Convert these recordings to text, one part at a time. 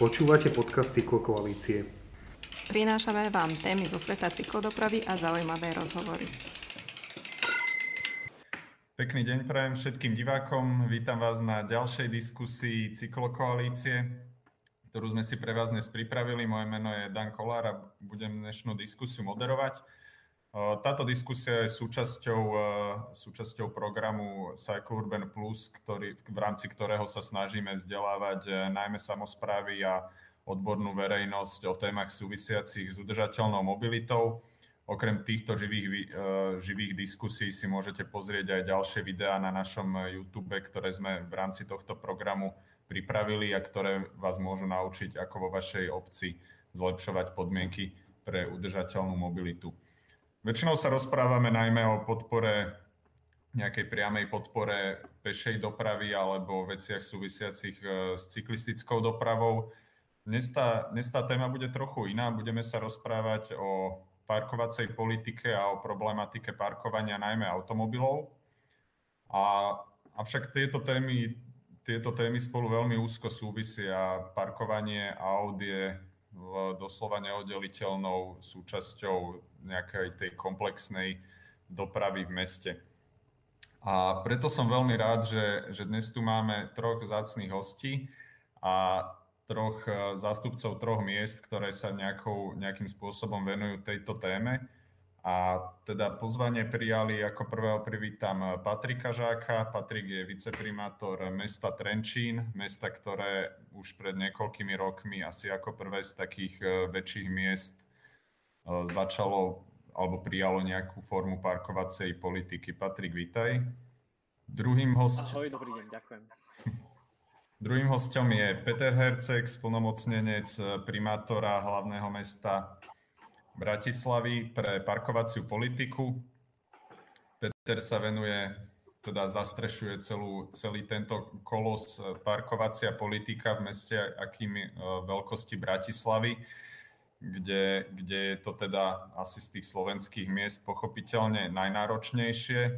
Počúvate podcast Cyklokoalície. Prinášame vám témy zo sveta cyklodopravy a zaujímavé rozhovory. Pekný deň prajem všetkým divákom. Vítam vás na ďalšej diskusii Cyklokoalície, ktorú sme si pre vás dnes pripravili. Moje meno je Dan Kolár a budem dnešnú diskusiu moderovať. Táto diskusia je súčasťou, súčasťou programu Cycle Urban Plus, ktorý, v rámci ktorého sa snažíme vzdelávať e, najmä samozprávy a odbornú verejnosť o témach súvisiacich s udržateľnou mobilitou. Okrem týchto živých, e, živých diskusí si môžete pozrieť aj ďalšie videá na našom YouTube, ktoré sme v rámci tohto programu pripravili a ktoré vás môžu naučiť, ako vo vašej obci zlepšovať podmienky pre udržateľnú mobilitu. Väčšinou sa rozprávame najmä o podpore, nejakej priamej podpore pešej dopravy alebo veciach súvisiacich e, s cyklistickou dopravou. Dnes tá, dnes tá téma bude trochu iná. Budeme sa rozprávať o parkovacej politike a o problematike parkovania najmä automobilov. A, avšak tieto témy, tieto témy spolu veľmi úzko súvisia. Parkovanie aut je doslova neoddeliteľnou súčasťou nejakej tej komplexnej dopravy v meste. A preto som veľmi rád, že, že dnes tu máme troch zácných hostí a troch e, zástupcov troch miest, ktoré sa nejakou, nejakým spôsobom venujú tejto téme. A teda pozvanie prijali, ako prvého privítam Patrika Žáka. Patrik je viceprimátor mesta Trenčín, mesta, ktoré už pred niekoľkými rokmi, asi ako prvé z takých e, väčších miest, e, začalo alebo prijalo nejakú formu parkovacej politiky. Patrik, vítaj. Druhým hostom... Ahoj, dobrý deň, ďakujem. Druhým hostom je Peter Herceg, splnomocnenec primátora hlavného mesta Bratislavy pre parkovaciu politiku. Peter sa venuje, teda zastrešuje celú, celý tento kolos e, parkovacia politika v meste, akým e, veľkosti Bratislavy, kde, kde je to teda asi z tých slovenských miest pochopiteľne najnáročnejšie. E,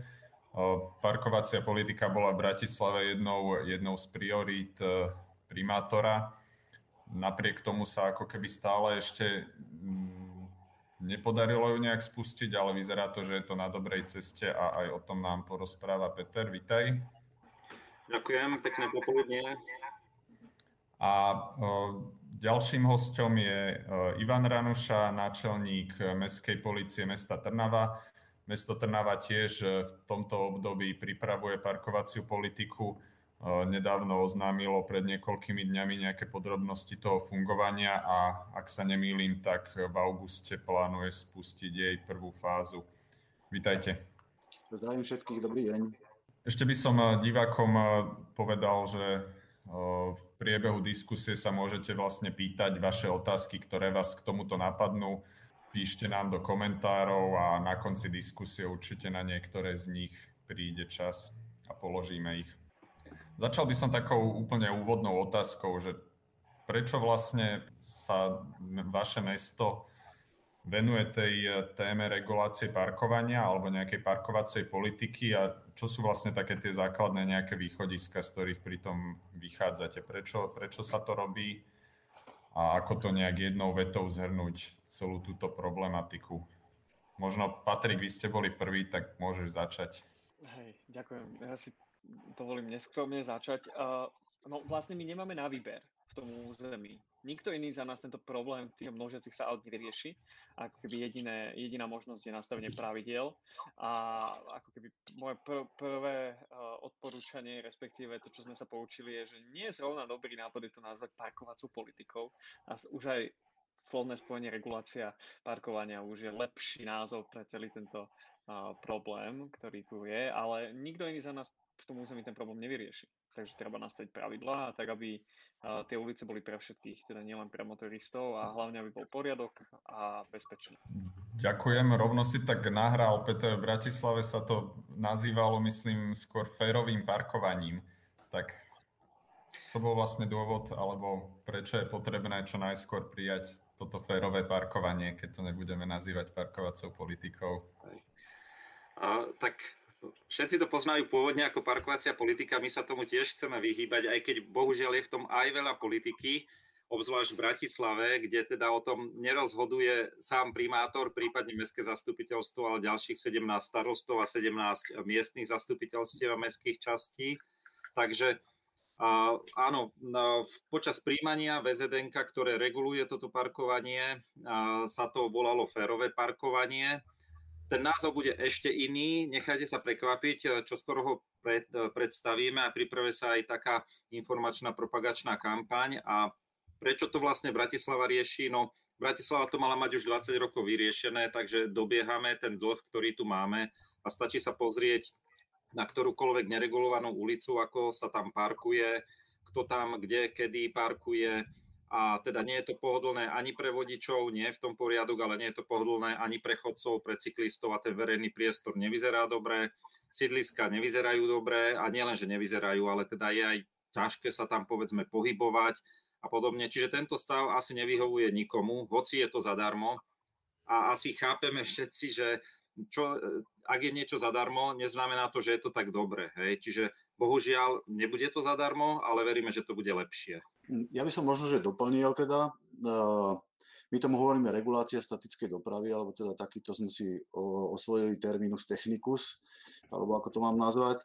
parkovacia politika bola v Bratislave jednou, jednou z priorít primátora. Napriek tomu sa ako keby stále ešte Nepodarilo ju nejak spustiť, ale vyzerá to, že je to na dobrej ceste a aj o tom nám porozpráva Peter. Vítaj. Ďakujem, pekné popoludnie. A o, ďalším hostom je o, Ivan Ranuša, náčelník Mestskej policie mesta Trnava. Mesto Trnava tiež v tomto období pripravuje parkovaciu politiku nedávno oznámilo pred niekoľkými dňami nejaké podrobnosti toho fungovania a ak sa nemýlim, tak v auguste plánuje spustiť jej prvú fázu. Vítajte. Zdravím všetkých, dobrý deň. Ešte by som divákom povedal, že v priebehu diskusie sa môžete vlastne pýtať vaše otázky, ktoré vás k tomuto napadnú. Píšte nám do komentárov a na konci diskusie určite na niektoré z nich príde čas a položíme ich. Začal by som takou úplne úvodnou otázkou, že prečo vlastne sa vaše mesto venuje tej eh, téme regulácie parkovania alebo nejakej parkovacej politiky a čo sú vlastne také tie základné nejaké východiska, z ktorých pri tom vychádzate? Prečo, prečo sa to robí a ako to nejak jednou vetou zhrnúť celú túto problematiku? Možno, Patrik, vy ste boli prvý, tak môžeš začať. Hej, ďakujem. Ja si dovolím neskromne začať. No vlastne my nemáme na výber v tom území. Nikto iný za nás tento problém tých množiacich sa aut nevyrieši. Ako keby jediné, jediná možnosť je nastavenie pravidiel. A ako keby moje pr- prvé uh, odporúčanie, respektíve to, čo sme sa poučili, je, že nie je zrovna dobrý nápad je to nazvať parkovacou politikou. A už aj slovné spojenie regulácia parkovania už je lepší názov pre celý tento uh, problém, ktorý tu je, ale nikto iný za nás v tom území ten problém nevyrieši. Takže treba nastaviť pravidlá, tak aby uh, tie ulice boli pre všetkých, teda nielen pre motoristov a hlavne, aby bol poriadok a bezpečný. Ďakujem, rovno si tak nahral, Peter, v Bratislave sa to nazývalo, myslím, skôr férovým parkovaním. Tak čo bol vlastne dôvod, alebo prečo je potrebné čo najskôr prijať toto férové parkovanie, keď to nebudeme nazývať parkovacou politikou? A, tak všetci to poznajú pôvodne ako parkovacia politika, my sa tomu tiež chceme vyhýbať, aj keď bohužiaľ je v tom aj veľa politiky. obzvlášť v Bratislave, kde teda o tom nerozhoduje sám primátor, prípadne mestské zastupiteľstvo, ale ďalších 17 starostov a 17 miestnych zastupiteľstiev a mestských častí. Takže a, áno, na, počas príjmania VZDNK, ktoré reguluje toto parkovanie, a, sa to volalo férové parkovanie. Ten názov bude ešte iný, nechajte sa prekvapiť, čo skoro ho pred, predstavíme a priprave sa aj taká informačná propagačná kampaň. A Prečo to vlastne Bratislava rieši? No, Bratislava to mala mať už 20 rokov vyriešené, takže dobiehame ten dlh, ktorý tu máme. A stačí sa pozrieť na ktorúkoľvek neregulovanú ulicu, ako sa tam parkuje, kto tam kde, kedy parkuje a teda nie je to pohodlné ani pre vodičov, nie v tom poriadok, ale nie je to pohodlné ani pre chodcov, pre cyklistov a ten verejný priestor nevyzerá dobre, sídliska nevyzerajú dobre a nielen, že nevyzerajú, ale teda je aj ťažké sa tam povedzme pohybovať, a podobne. Čiže tento stav asi nevyhovuje nikomu, hoci je to zadarmo. A asi chápeme všetci, že čo, ak je niečo zadarmo, neznamená to, že je to tak dobre. Hej? Čiže bohužiaľ nebude to zadarmo, ale veríme, že to bude lepšie. Ja by som možno, že doplnil teda, my tomu hovoríme regulácia statickej dopravy, alebo teda takýto sme si osvojili terminus technicus, alebo ako to mám nazvať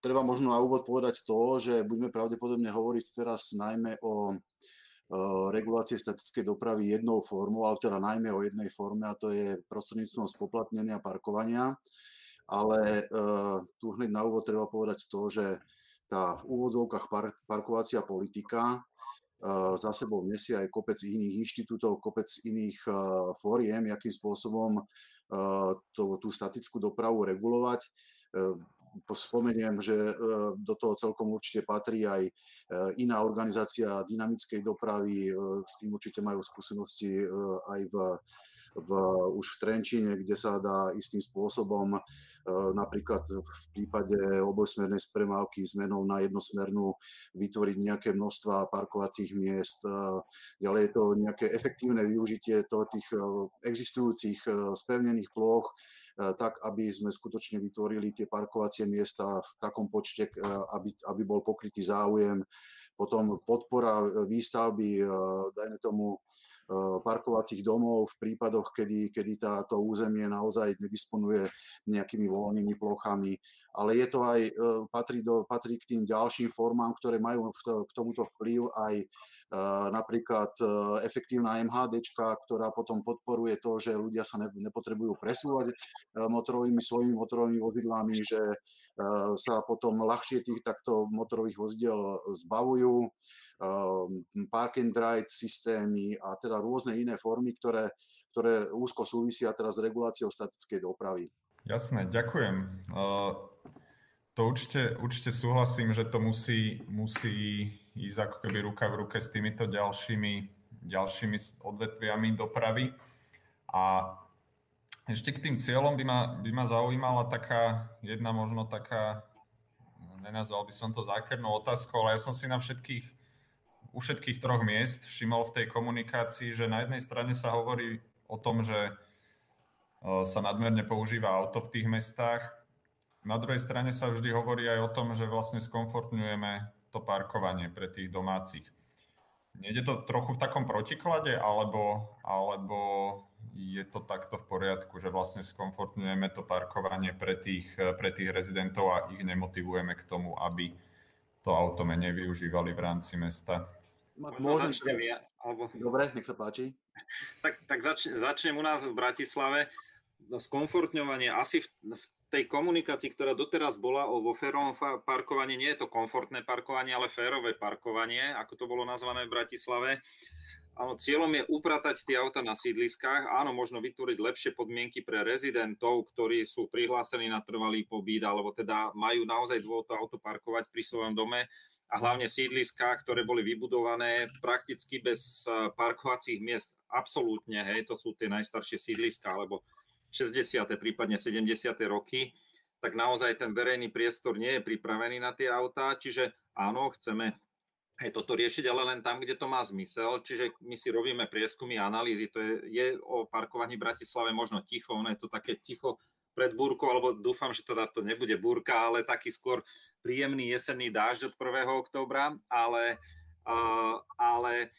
treba možno na úvod povedať to, že budeme pravdepodobne hovoriť teraz najmä o regulácie statickej dopravy jednou formou, ale teda najmä o jednej forme a to je prostredníctvom spoplatnenia parkovania. Ale tu hneď na úvod treba povedať to, že tá v úvodzovkách parkovacia politika za sebou nesie aj kopec iných inštitútov, kopec iných fóriem, akým spôsobom tú statickú dopravu regulovať. Spomeniem, že e, do toho celkom určite patrí aj e, iná organizácia dynamickej dopravy, e, s tým určite majú skúsenosti aj v, v, už v Trenčine, kde sa dá istým spôsobom napríklad v prípade obojsmernej spremávky zmenou na jednosmernú vytvoriť nejaké množstva parkovacích miest. Ďalej je to nejaké efektívne využitie toho tých existujúcich spevnených ploch, E, tak aby sme skutočne vytvorili tie parkovacie miesta v takom počte, e, aby, aby bol pokrytý záujem. Potom podpora e, výstavby, dajme tomu, parkovacích domov v prípadoch, kedy, kedy táto územie naozaj nedisponuje nejakými voľnými plochami. Ale je to aj, patrí, do, patrí k tým ďalším formám, ktoré majú k tomuto vplyv aj napríklad e, efektívna MHD, ktorá potom podporuje to, že ľudia sa nepotrebujú presúvať e, motorovými svojimi motorovými vozidlami, že e, sa potom ľahšie tých takto motorových vozidel zbavujú, park and ride systémy a teda rôzne iné formy, ktoré, ktoré úzko súvisia teraz s reguláciou statickej dopravy. Jasné, ďakujem. To určite, určite súhlasím, že to musí, musí ísť ako keby ruka v ruke s týmito ďalšími, ďalšími odvetviami dopravy. A ešte k tým cieľom by ma, by ma zaujímala taká jedna možno taká, nenazval by som to zákernú otázku, ale ja som si na všetkých, u všetkých troch miest všimol v tej komunikácii, že na jednej strane sa hovorí o tom, že e, sa nadmerne používa auto v tých mestách. Na druhej strane sa vždy hovorí aj o tom, že vlastne skomfortňujeme to parkovanie pre tých domácich. Nejde to trochu v takom protiklade, alebo, alebo je to takto v poriadku, že vlastne skomfortňujeme to parkovanie pre tých, pre tých rezidentov a ich nemotivujeme k tomu, aby to auto menej využívali v rámci mesta? Môžem ja, alebo... Dobre, nech sa páči. Tak, tak zač, začnem u nás v Bratislave. No, skomfortňovanie asi v, v tej komunikácii, ktorá doteraz bola o vo férovom parkovaní, nie je to komfortné parkovanie, ale férové parkovanie, ako to bolo nazvané v Bratislave. Áno, cieľom je upratať tie auta na sídliskách, áno, možno vytvoriť lepšie podmienky pre rezidentov, ktorí sú prihlásení na trvalý pobyt, alebo teda majú naozaj dôvod to auto parkovať pri svojom dome a hlavne sídliská, ktoré boli vybudované prakticky bez eh, parkovacích miest. Absolútne, hej, to sú tie najstaršie sídliska, alebo 60. prípadne 70. roky, tak naozaj ten verejný priestor nie je pripravený na tie autá, čiže áno, chceme aj toto riešiť, ale len tam, kde to má zmysel. Čiže my si robíme prieskumy a analýzy. To je, je o parkovaní v Bratislave možno ticho, ono je to také ticho pred búrkou, alebo dúfam, že teda to nebude búrka, ale taký skôr príjemný jesenný dážď od 1. októbra, ale ale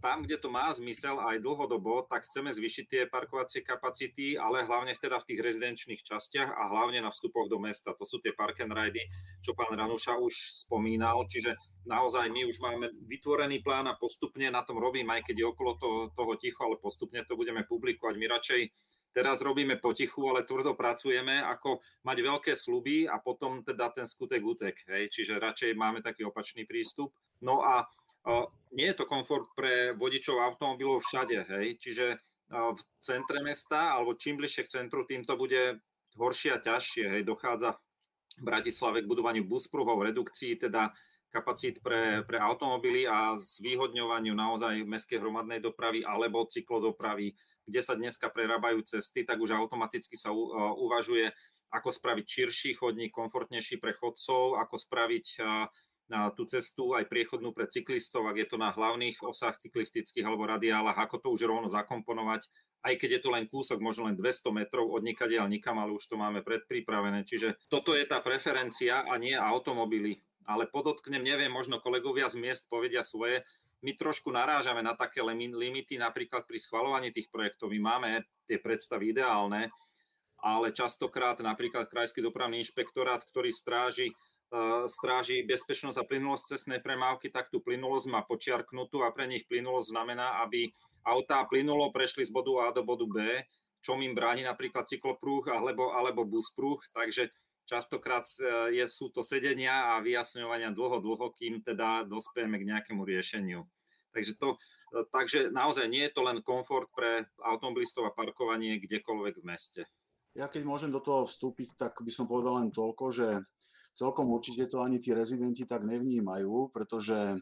tam, kde to má zmysel aj dlhodobo, tak chceme zvyšiť tie parkovacie kapacity, ale hlavne teda v tých rezidenčných častiach a hlavne na vstupoch do mesta. To sú tie park and ride, čo pán Ranuša už spomínal, čiže naozaj my už máme vytvorený plán a postupne na tom robím, aj keď je okolo toho, toho ticho, ale postupne to budeme publikovať. My radšej teraz robíme potichu, ale tvrdo pracujeme, ako mať veľké sluby a potom teda ten skutek utek. Hej? Čiže radšej máme taký opačný prístup. No a nie je to komfort pre vodičov automobilov všade, hej, čiže v centre mesta, alebo čím bližšie k centru, tým to bude horšie a ťažšie, hej, dochádza v Bratislave k budovaniu buspruhov, redukcii teda kapacít pre, pre automobily a zvýhodňovaniu naozaj mestskej hromadnej dopravy alebo cyklodopravy, kde sa dneska prerábajú cesty, tak už automaticky sa u, uvažuje, ako spraviť širší chodník, komfortnejší pre chodcov, ako spraviť uh, na tú cestu aj priechodnú pre cyklistov, ak je to na hlavných osách cyklistických alebo radiálach, ako to už rovno zakomponovať, aj keď je to len kúsok, možno len 200 metrov od nikadiaľ nikam, ale už to máme predpripravené. Čiže toto je tá preferencia a nie automobily. Ale podotknem, neviem, možno kolegovia z miest povedia svoje, my trošku narážame na také limity napríklad pri schvalovaní tých projektov. My máme tie predstavy ideálne, ale častokrát napríklad Krajský dopravný inšpektorát, ktorý stráži stráži bezpečnosť a plynulosť cestnej premávky, tak tú plynulosť má počiarknutú a pre nich plynulosť znamená, aby autá plynulo prešli z bodu A do bodu B, čo im bráni napríklad cykloprúh alebo, alebo busprúh, takže častokrát e, je, sú to sedenia a vyjasňovania dlho, dlho, kým teda dospejeme k nejakému riešeniu. Takže, to, e, takže naozaj nie je to len komfort pre automobilistov a parkovanie kdekoľvek v meste. Ja keď môžem do toho vstúpiť, tak by som povedal len toľko, že celkom určite to ani tí rezidenti tak nevnímajú, pretože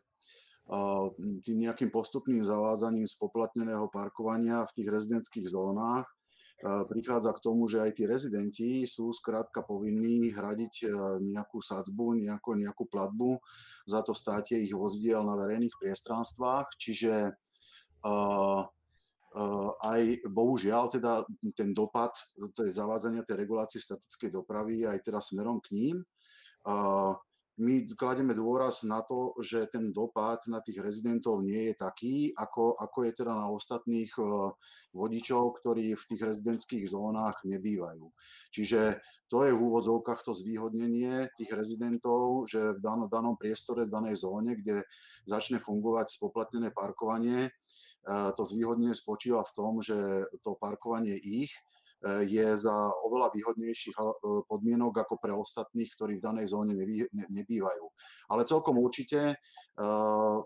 tým nejakým postupným zavádzaním spoplatneného parkovania v tých rezidentských zónach prichádza k tomu, že aj tí rezidenti sú skrátka povinní hradiť nejakú sadzbu, nejakú, nejakú platbu za to státie ich vozidiel na verejných priestranstvách, čiže aj bohužiaľ teda ten dopad tej zavádzania tej regulácie statickej dopravy aj teda smerom k ním my kladieme dôraz na to, že ten dopad na tých rezidentov nie je taký, ako, ako je teda na ostatných e, vodičov, ktorí v tých rezidentských zónach nebývajú. Čiže to je v úvodzovkách to zvýhodnenie tých rezidentov, že v danom, priestore, v danej zóne, kde začne fungovať spoplatnené parkovanie, e, to zvýhodnenie spočíva v tom, že to parkovanie ich je za oveľa výhodnejších e, podmienok ako pre ostatných, ktorí v danej zóne nebývajú. Ale celkom určite, e,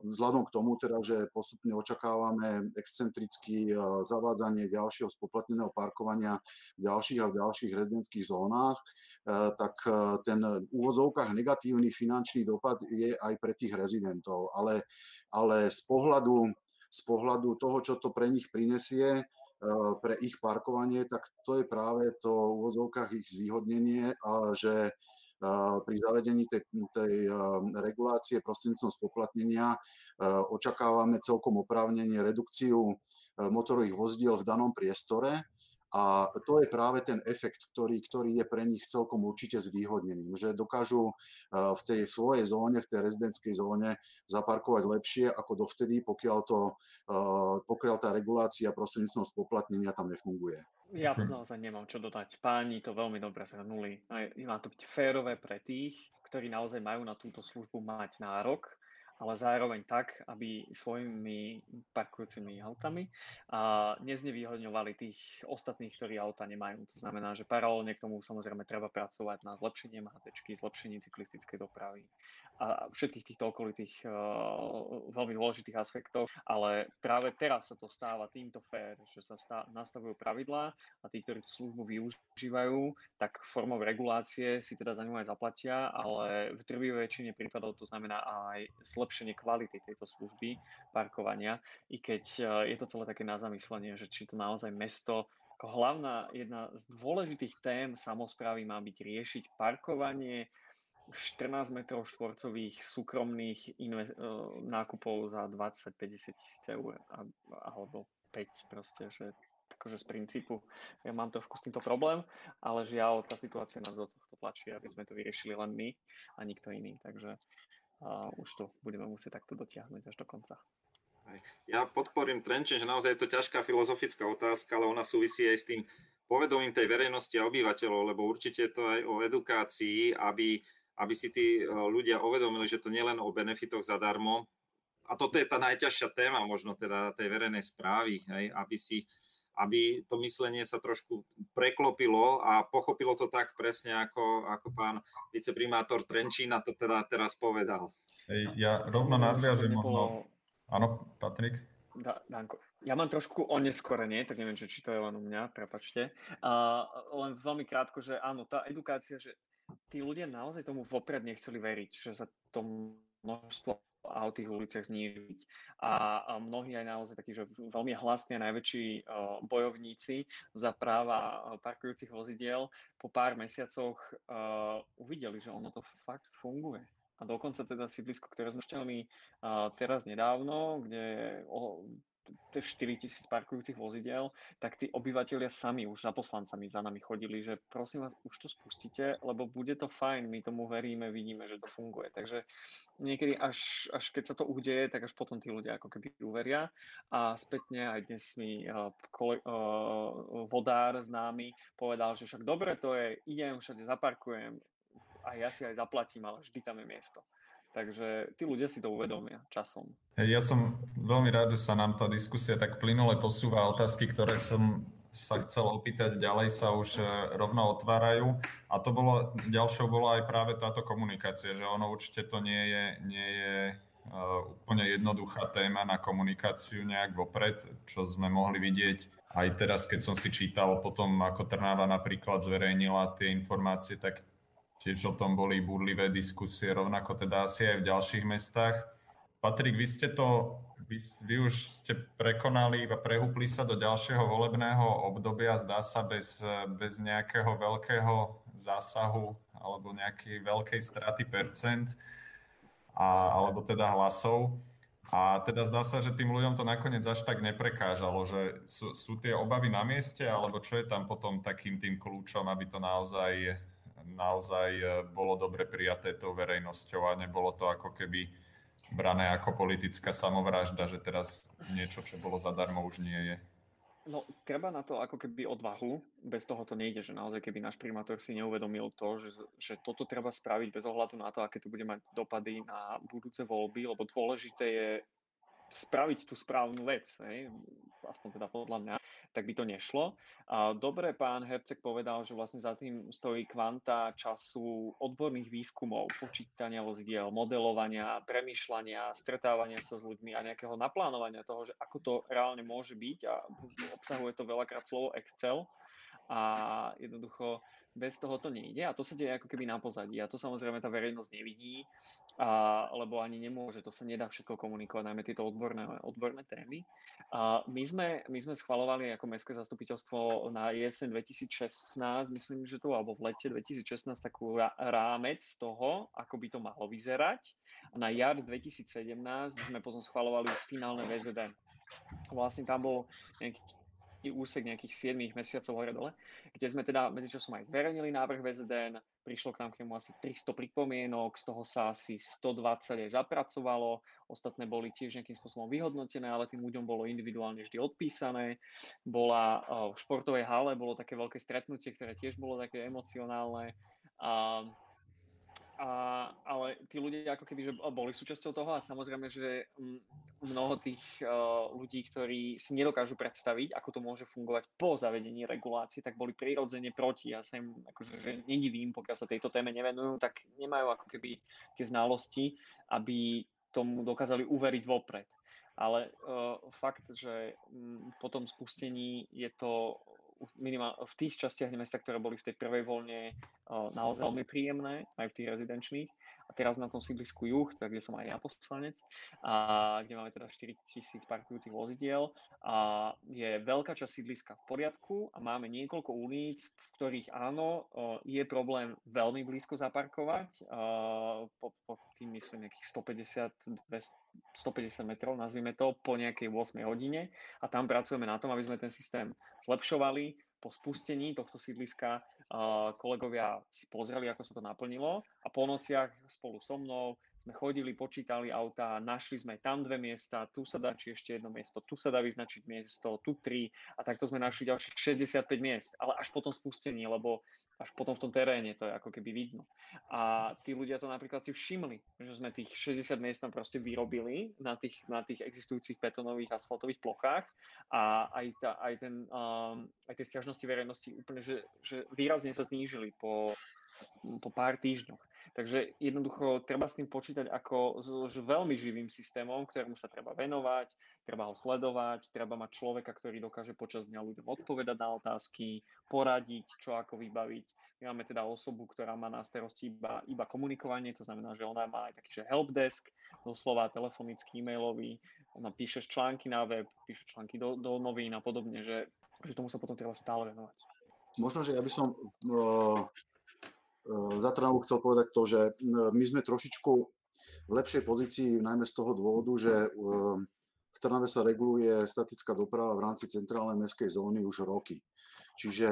vzhľadom k tomu, teda, že postupne očakávame excentrické zavádzanie ďalšieho spoplatneného parkovania v ďalších a v ďalších rezidentských zónach, tak ten v úvodzovkách negatívny finančný dopad je aj pre tých rezidentov. Ale, ale z, pohľadu, z pohľadu toho, čo to pre nich prinesie, Eh, pre ich parkovanie, tak to je práve to v úvodzovkách ich zvýhodnenie a že eh, pri zavedení tej, tej eh, regulácie prostredníctvom spoplatnenia očakávame celkom oprávnenie redukciu motorových vozdiel v danom priestore, a to je práve ten efekt, ktorý, ktorý je pre nich celkom určite zvýhodneným, že dokážu v tej svojej zóne, v tej rezidentskej zóne zaparkovať lepšie ako dovtedy, pokiaľ, to, pokiaľ tá regulácia prostredníctvom spoplatnenia tam nefunguje. Ja naozaj nemám čo dodať. Páni to veľmi dobre zhrnuli. Má to byť férové pre tých, ktorí naozaj majú na túto službu mať nárok ale zároveň tak, aby svojimi parkujúcimi autami neznevýhodňovali tých ostatných, ktorí auta nemajú. To znamená, že paralelne k tomu samozrejme treba pracovať na zlepšení MHD, zlepšení cyklistickej dopravy a všetkých týchto okolitých uh, veľmi dôležitých aspektov, ale práve teraz sa to stáva týmto fér, že sa stá, nastavujú pravidlá a tí, ktorí tú službu využívajú, tak formou regulácie si teda za ňu aj zaplatia, ale v drvivej väčšine prípadov to znamená aj slep zlepšenie kvality tejto služby parkovania, i keď e, je to celé také na zamyslenie, že či to naozaj mesto ako hlavná jedna z dôležitých tém samozprávy má byť riešiť parkovanie 14 metrov štvorcových súkromných inve- e, nákupov za 20-50 tisíc eur alebo 5 proste, že akože z princípu ja mám trošku s týmto problém, ale žiaľ, tá situácia nás do tohto tlačí, aby sme to vyriešili len my a nikto iný. Takže uh, už to budeme musieť takto dotiahnuť až do konca. Ja podporím Trenčen, že naozaj je to ťažká filozofická otázka, ale ona súvisí aj s tým povedomím tej verejnosti a obyvateľov, lebo určite je to aj o edukácii, aby, aby si tí ľudia uvedomili, že to nie len o benefitoch zadarmo. A toto je tá najťažšia téma možno teda tej verejnej správy, hej, aby si aby to myslenie sa trošku preklopilo a pochopilo to tak presne, ako, ako pán viceprimátor Trenčína to teda teraz povedal. Hej, ja rovno nadviažem možno... Áno, Patrik? Da, Danko. Ja mám trošku oneskorenie, tak neviem, či to je len u mňa, prepačte. Uh, len veľmi krátko, že áno, tá edukácia, že tí ľudia naozaj tomu vopred nechceli veriť, že sa to množstvo aut tých uliciach znížiť. A, a mnohí aj naozaj takí, že veľmi hlasní a najväčší uh, bojovníci za práva parkujúcich vozidiel po pár mesiacoch uh, uvideli, že ono to fakt funguje. A dokonca teda sídlisko, ktoré sme šťali uh, teraz nedávno, kde o, 4 tisíc parkujúcich vozidel, tak tí obyvateľia sami už za poslancami za nami chodili, že prosím vás, už to spustite, lebo bude to fajn, my tomu veríme, vidíme, že to funguje. Takže niekedy až, až keď sa to udeje, tak až potom tí ľudia ako keby uveria. A spätne aj dnes mi uh, kole, uh, vodár známy povedal, že však dobre to je, idem, všade zaparkujem a ja si aj zaplatím, ale vždy tam je miesto. Takže tí ľudia si to uvedomia časom. Ja som veľmi rád, že sa nám tá diskusia tak plynule posúva. Otázky, ktoré som sa chcel opýtať, ďalej sa už e, rovno otvárajú. A to bolo, ďalšou bola aj práve táto komunikácia, že ono určite to nie je, nie je uh, úplne jednoduchá téma na komunikáciu nejak vopred, čo sme mohli vidieť aj teraz, keď som si čítal potom, ako Trnáva napríklad zverejnila tie informácie, tak Tiež o tom boli búrlivé diskusie, rovnako teda asi aj v ďalších mestách. Patrik, vy ste to, vy, vy už ste prekonali a prehúpli sa do ďalšieho volebného obdobia, zdá sa bez, bez nejakého veľkého zásahu alebo nejakej veľkej straty percent, a, alebo teda hlasov. A teda zdá sa, že tým ľuďom to nakoniec až tak neprekážalo, že sú, sú tie obavy na mieste, alebo čo je tam potom takým tým kľúčom, aby to naozaj naozaj e, bolo dobre prijaté tou verejnosťou a nebolo to ako keby brané ako politická samovražda, že teraz niečo, čo bolo zadarmo, už nie je. No, treba na to ako keby odvahu, bez toho to nejde, že naozaj keby náš primátor si neuvedomil to, že, že toto treba spraviť bez ohľadu na to, aké to bude mať dopady na budúce voľby, lebo dôležité je spraviť tú správnu vec, hej? aspoň teda podľa mňa, tak by to nešlo. A dobre, pán Hercek povedal, že vlastne za tým stojí kvanta času odborných výskumov, počítania vozidiel, modelovania, premýšľania, stretávania sa s ľuďmi a nejakého naplánovania toho, že ako to reálne môže byť a obsahuje to veľakrát slovo Excel a jednoducho bez toho to nejde a to sa deje ako keby na pozadí a to samozrejme tá verejnosť nevidí, a, lebo ani nemôže, to sa nedá všetko komunikovať, najmä tieto odborné, odborné témy. A my, sme, my sme schvalovali ako Mestské zastupiteľstvo na jeseň 2016, myslím, že to, alebo v lete 2016 takú rámec toho, ako by to malo vyzerať. A na jar 2017 sme potom schvalovali finálne VZD. Vlastne tam bol nejaký úsek nejakých 7 mesiacov hore dole, kde sme teda medzičasom aj zverejnili návrh VZDN, prišlo k nám k nemu asi 300 pripomienok, z toho sa asi 120 aj zapracovalo, ostatné boli tiež nejakým spôsobom vyhodnotené, ale tým ľuďom bolo individuálne vždy odpísané. Bola v športovej hale, bolo také veľké stretnutie, ktoré tiež bolo také emocionálne. A a, ale tí ľudia ako keby že boli súčasťou toho a samozrejme, že mnoho tých uh, ľudí, ktorí si nedokážu predstaviť, ako to môže fungovať po zavedení regulácie, tak boli prirodzene proti. Ja sa im akože, že nedivím, pokiaľ sa tejto téme nevenujú, tak nemajú ako keby tie znalosti, aby tomu dokázali uveriť vopred. Ale uh, fakt, že um, po tom spustení je to minimál, v tých častiach mesta, ktoré boli v tej prvej voľne naozaj veľmi príjemné, aj v tých rezidenčných. A teraz na tom sídlisku Juh, tak kde som aj ja poslanec, a kde máme teda 4 tisíc parkujúcich vozidiel a je veľká časť sídliska v poriadku a máme niekoľko ulic, v ktorých áno, je problém veľmi blízko zaparkovať, po, po tým myslím nejakých 150, 200, 150 metrov, nazvime to, po nejakej 8 hodine. A tam pracujeme na tom, aby sme ten systém zlepšovali, po spustení tohto sídliska kolegovia si pozreli, ako sa to naplnilo a po nociach spolu so mnou sme chodili, počítali auta, našli sme tam dve miesta, tu sa dá či ešte jedno miesto, tu sa dá vyznačiť miesto, tu tri a takto sme našli ďalších 65 miest, ale až potom spustení, lebo až potom v tom teréne to je ako keby vidno. A tí ľudia to napríklad si všimli, že sme tých 60 miest tam proste vyrobili na tých, na tých existujúcich betónových asfaltových plochách a aj, tá, aj, ten, um, aj tie stiažnosti verejnosti úplne, že, že výrazne sa znížili po, po pár týždňoch. Takže jednoducho treba s tým počítať ako s veľmi živým systémom, ktorému sa treba venovať, treba ho sledovať, treba mať človeka, ktorý dokáže počas dňa ľuďom odpovedať na otázky, poradiť, čo ako vybaviť. My máme teda osobu, ktorá má na starosti iba, iba komunikovanie, to znamená, že ona má aj taký že helpdesk, doslova telefonický, e-mailový, ona píše články na web, píše články do, do novín a podobne, že, že tomu sa potom treba stále venovať. Možno, že ja by som uh, za Trnavu chcel povedať to, že my sme trošičku v lepšej pozícii, najmä z toho dôvodu, že v Trnave sa reguluje statická doprava v rámci centrálnej mestskej zóny už roky. Čiže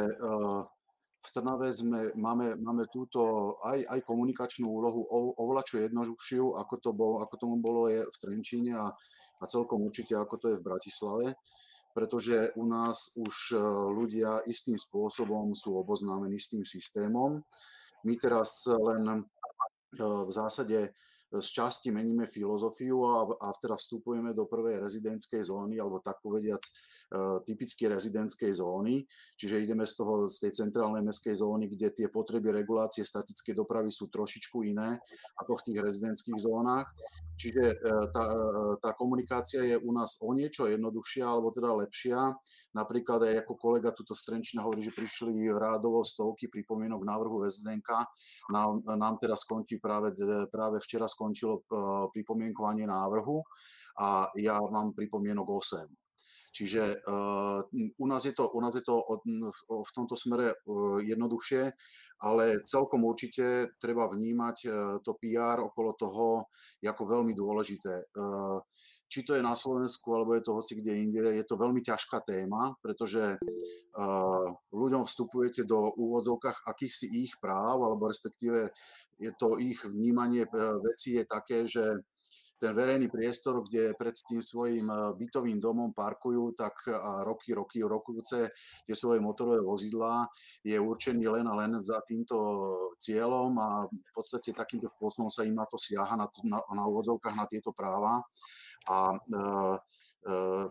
v Trnave sme, máme, máme túto aj, aj komunikačnú úlohu oveľa čo jednoduchšiu, ako, to bol, ako tomu bolo je v Trenčíne a, a celkom určite ako to je v Bratislave pretože u nás už ľudia istým spôsobom sú oboznámení s tým systémom my teraz len eh, v zásade z časti meníme filozofiu a, a teda vstupujeme do prvej rezidentskej zóny, alebo tak povediac E, typicky rezidentskej zóny, čiže ideme z toho, z tej centrálnej mestskej zóny, kde tie potreby regulácie statickej dopravy sú trošičku iné ako v tých rezidentských zónach. Čiže e, tá, e, tá komunikácia je u nás o niečo jednoduchšia, alebo teda lepšia. Napríklad aj ako kolega tuto Strenčina hovorí, že prišli rádovo stovky pripomienok návrhu VSDNK. Nám, nám teraz skončí práve, práve včera skončilo pripomienkovanie návrhu a ja mám pripomienok 8. Čiže uh, u nás je to, u nás je to od, v tomto smere uh, jednoduchšie, ale celkom určite treba vnímať uh, to PR okolo toho ako veľmi dôležité. Uh, či to je na Slovensku, alebo je to hoci kde inde, je to veľmi ťažká téma, pretože uh, ľuďom vstupujete do úvodzovkách akýchsi ich práv, alebo respektíve je to ich vnímanie veci je také, že ten verejný priestor, kde pred tým svojim eh, bytovým domom parkujú, tak a roky, roky, rokujúce tie svoje motorové vozidlá, je určený len a len za týmto cieľom a v podstate takýmto spôsobom sa im na to siaha, na, na, na úvodzovkách na tieto práva. A e, Eh,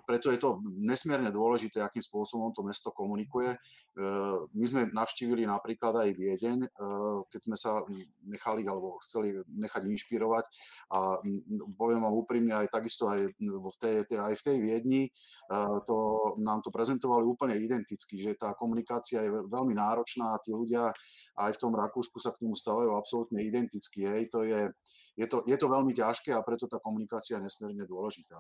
preto je to nesmierne dôležité, akým spôsobom to mesto komunikuje. Eh, my sme navštívili napríklad aj Viedeň, eh, keď sme sa nechali alebo chceli nechať inšpirovať a poviem vám úprimne aj takisto aj v tej, aj v tej Viedni to, nám to prezentovali úplne identicky, že tá komunikácia je veľmi náročná a tí ľudia aj v tom Rakúsku sa k tomu stávajú absolútne identicky. Hej. To je, je, to, je to veľmi ťažké a preto tá komunikácia je nesmierne dôležitá.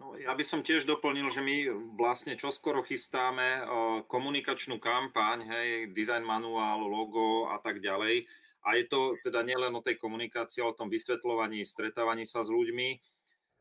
No, ja by som tiež doplnil, že my vlastne čoskoro chystáme komunikačnú kampaň, hej, design manuál, logo a tak ďalej. A je to teda nielen o tej komunikácii, o tom vysvetľovaní, stretávaní sa s ľuďmi.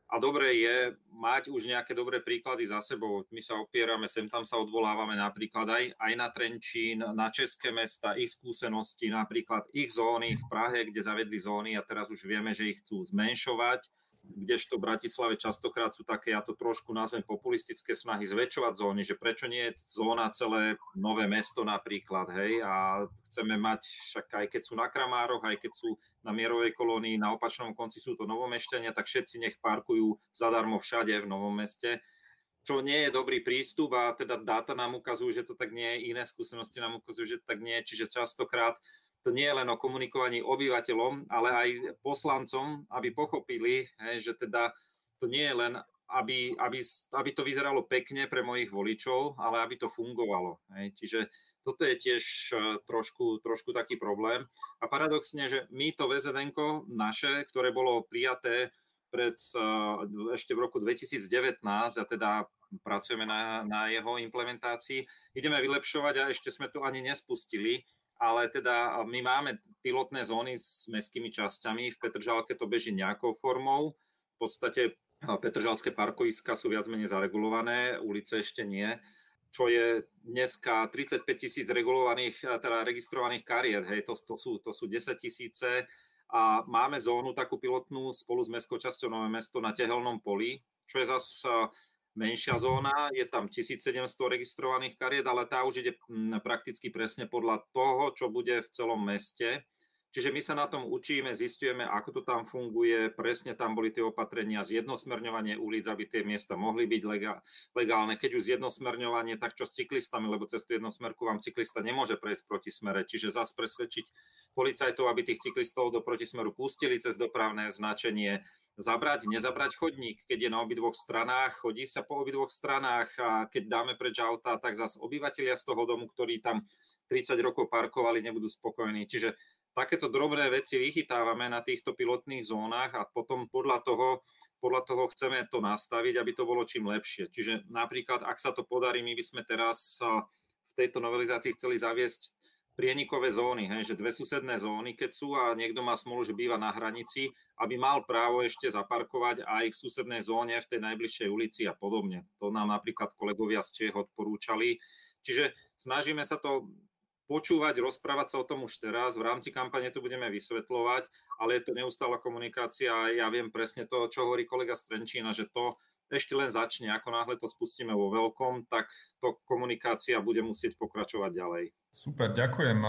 A dobre je mať už nejaké dobré príklady za sebou. My sa opierame, sem tam sa odvolávame napríklad aj, aj na Trenčín, na české mesta, ich skúsenosti, napríklad ich zóny v Prahe, kde zavedli zóny a teraz už vieme, že ich chcú zmenšovať kdežto v Bratislave častokrát sú také, ja to trošku nazvem populistické snahy zväčšovať zóny, že prečo nie je zóna celé nové mesto napríklad, hej, a chceme mať, však aj keď sú na Kramároch, aj keď sú na Mierovej kolónii, na opačnom konci sú to novomešťania, tak všetci nech parkujú zadarmo všade v Novom meste, čo nie je dobrý prístup a teda dáta nám ukazujú, že to tak nie je, iné skúsenosti nám ukazujú, že to tak nie je, čiže častokrát to nie je len o komunikovaní obyvateľom, ale aj poslancom, aby pochopili, že teda to nie je len, aby, aby, aby to vyzeralo pekne pre mojich voličov, ale aby to fungovalo. Čiže toto je tiež e, trošku, trošku taký problém. A paradoxne, že my to VZN naše, ktoré bolo prijaté pred, e, ešte v roku 2019 a teda pracujeme na, na jeho implementácii, ideme vylepšovať a ešte sme to ani nespustili, ale teda my máme pilotné zóny s mestskými časťami, v Petržalke to beží nejakou formou, v podstate Petržalské parkoviska sú viac menej zaregulované, ulice ešte nie, čo je dneska 35 tisíc regulovaných, teda registrovaných kariet, hej, to, to, sú, to sú 10 tisíce. A máme zónu takú pilotnú spolu s mestskou časťou Nové mesto na Tehelnom poli, čo je zase menšia zóna, je tam 1700 registrovaných kariet, ale tá už ide prakticky presne podľa toho, čo bude v celom meste. Čiže my sa na tom učíme, zistujeme, ako to tam funguje, presne tam boli tie opatrenia, zjednosmerňovanie ulic, aby tie miesta mohli byť legálne. Keď už zjednosmerňovanie, tak čo s cyklistami, lebo cez tú jednosmerku vám cyklista nemôže prejsť proti smere. Čiže zase presvedčiť policajtov, aby tých cyklistov do protismeru pustili cez dopravné značenie, zabrať, nezabrať chodník, keď je na obidvoch stranách, chodí sa po obidvoch stranách a keď dáme preč auta, tak zase obyvateľia z toho domu, ktorí tam 30 rokov parkovali, nebudú spokojní. Čiže takéto drobné veci vychytávame na týchto pilotných zónach a potom podľa toho, podľa toho chceme to nastaviť, aby to bolo čím lepšie. Čiže napríklad, ak sa to podarí, my by sme teraz v tejto novelizácii chceli zaviesť prienikové zóny, hej, že dve susedné zóny, keď sú a niekto má smolu, že býva na hranici, aby mal právo ešte zaparkovať aj v susednej zóne, v tej najbližšej ulici a podobne. To nám napríklad kolegovia z Čech odporúčali. Čiže snažíme sa to počúvať, rozprávať sa o tom už teraz. V rámci kampane to budeme vysvetľovať, ale je to neustála komunikácia a ja viem presne to, čo hovorí kolega Strenčína, že to ešte len začne. Ako náhle to spustíme vo veľkom, tak to komunikácia bude musieť pokračovať ďalej. Super, ďakujem.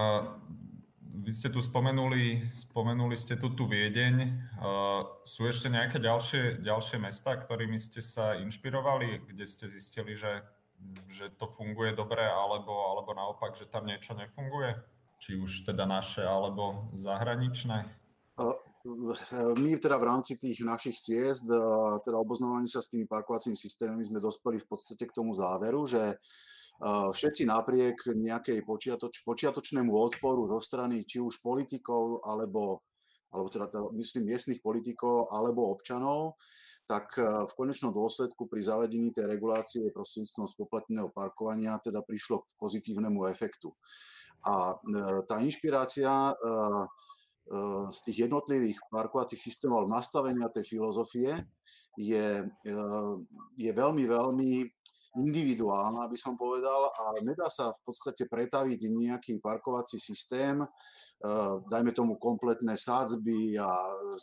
Vy ste tu spomenuli, spomenuli ste tu tú Viedeň. Sú ešte nejaké ďalšie, ďalšie mesta, ktorými ste sa inšpirovali, kde ste zistili, že že to funguje dobre, alebo, alebo naopak, že tam niečo nefunguje? Či už teda naše, alebo zahraničné? My teda v rámci tých našich ciest, teda oboznávania sa s tými parkovacími systémami sme dospeli v podstate k tomu záveru, že všetci napriek nejakej počiatoč, počiatočnému odporu zo strany či už politikov, alebo, alebo teda, teda myslím miestnych politikov, alebo občanov, tak eh, v konečnom dôsledku pri zavedení tej regulácie prostredníctvom spoplatneného parkovania teda prišlo k pozitívnemu efektu. A eh, tá inšpirácia eh, z tých jednotlivých parkovacích systémov nastavenia tej filozofie je, je veľmi, veľmi individuálna, by som povedal, a nedá sa v podstate pretaviť nejaký parkovací systém Eh, dajme tomu kompletné sádzby a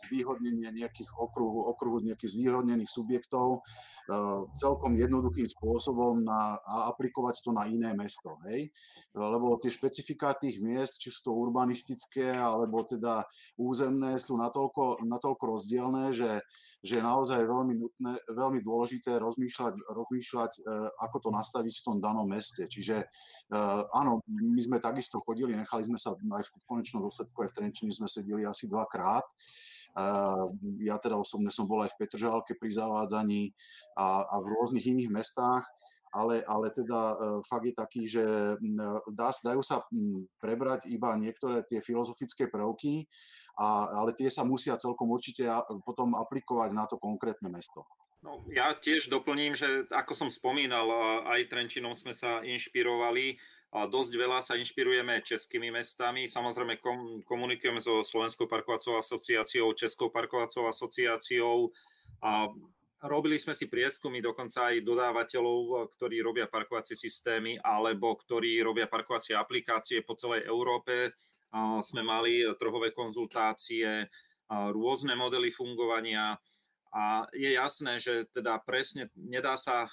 zvýhodnenie nejakých okruhu, okruhu nejakých zvýhodnených subjektov eh, celkom jednoduchým spôsobom na, a aplikovať to na iné mesto. Hej? Lebo tie špecifika tých miest, či sú to urbanistické alebo teda územné, sú natoľko, natoľko rozdielne, že, že je naozaj veľmi, nutné, veľmi dôležité rozmýšľať, rozmýšľať eh, ako to nastaviť v tom danom meste. Čiže áno, my sme takisto chodili, nechali sme sa aj v konečnom dôsledku aj v Trenčine sme sedeli asi dvakrát. Ja teda osobne som bol aj v Petržalke pri zavádzaní a, a v rôznych iných mestách, ale, ale teda fakt je taký, že dá, dajú sa prebrať iba niektoré tie filozofické prvky, a, ale tie sa musia celkom určite potom aplikovať na to konkrétne mesto. No, ja tiež doplním, že ako som spomínal, aj Trenčinom sme sa inšpirovali Dosť veľa sa inšpirujeme českými mestami, samozrejme komunikujeme so Slovenskou parkovacou asociáciou, Českou parkovacou asociáciou a robili sme si prieskumy dokonca aj dodávateľov, ktorí robia parkovacie systémy alebo ktorí robia parkovacie aplikácie po celej Európe. Sme mali trhové konzultácie, rôzne modely fungovania, a je jasné, že teda presne nedá sa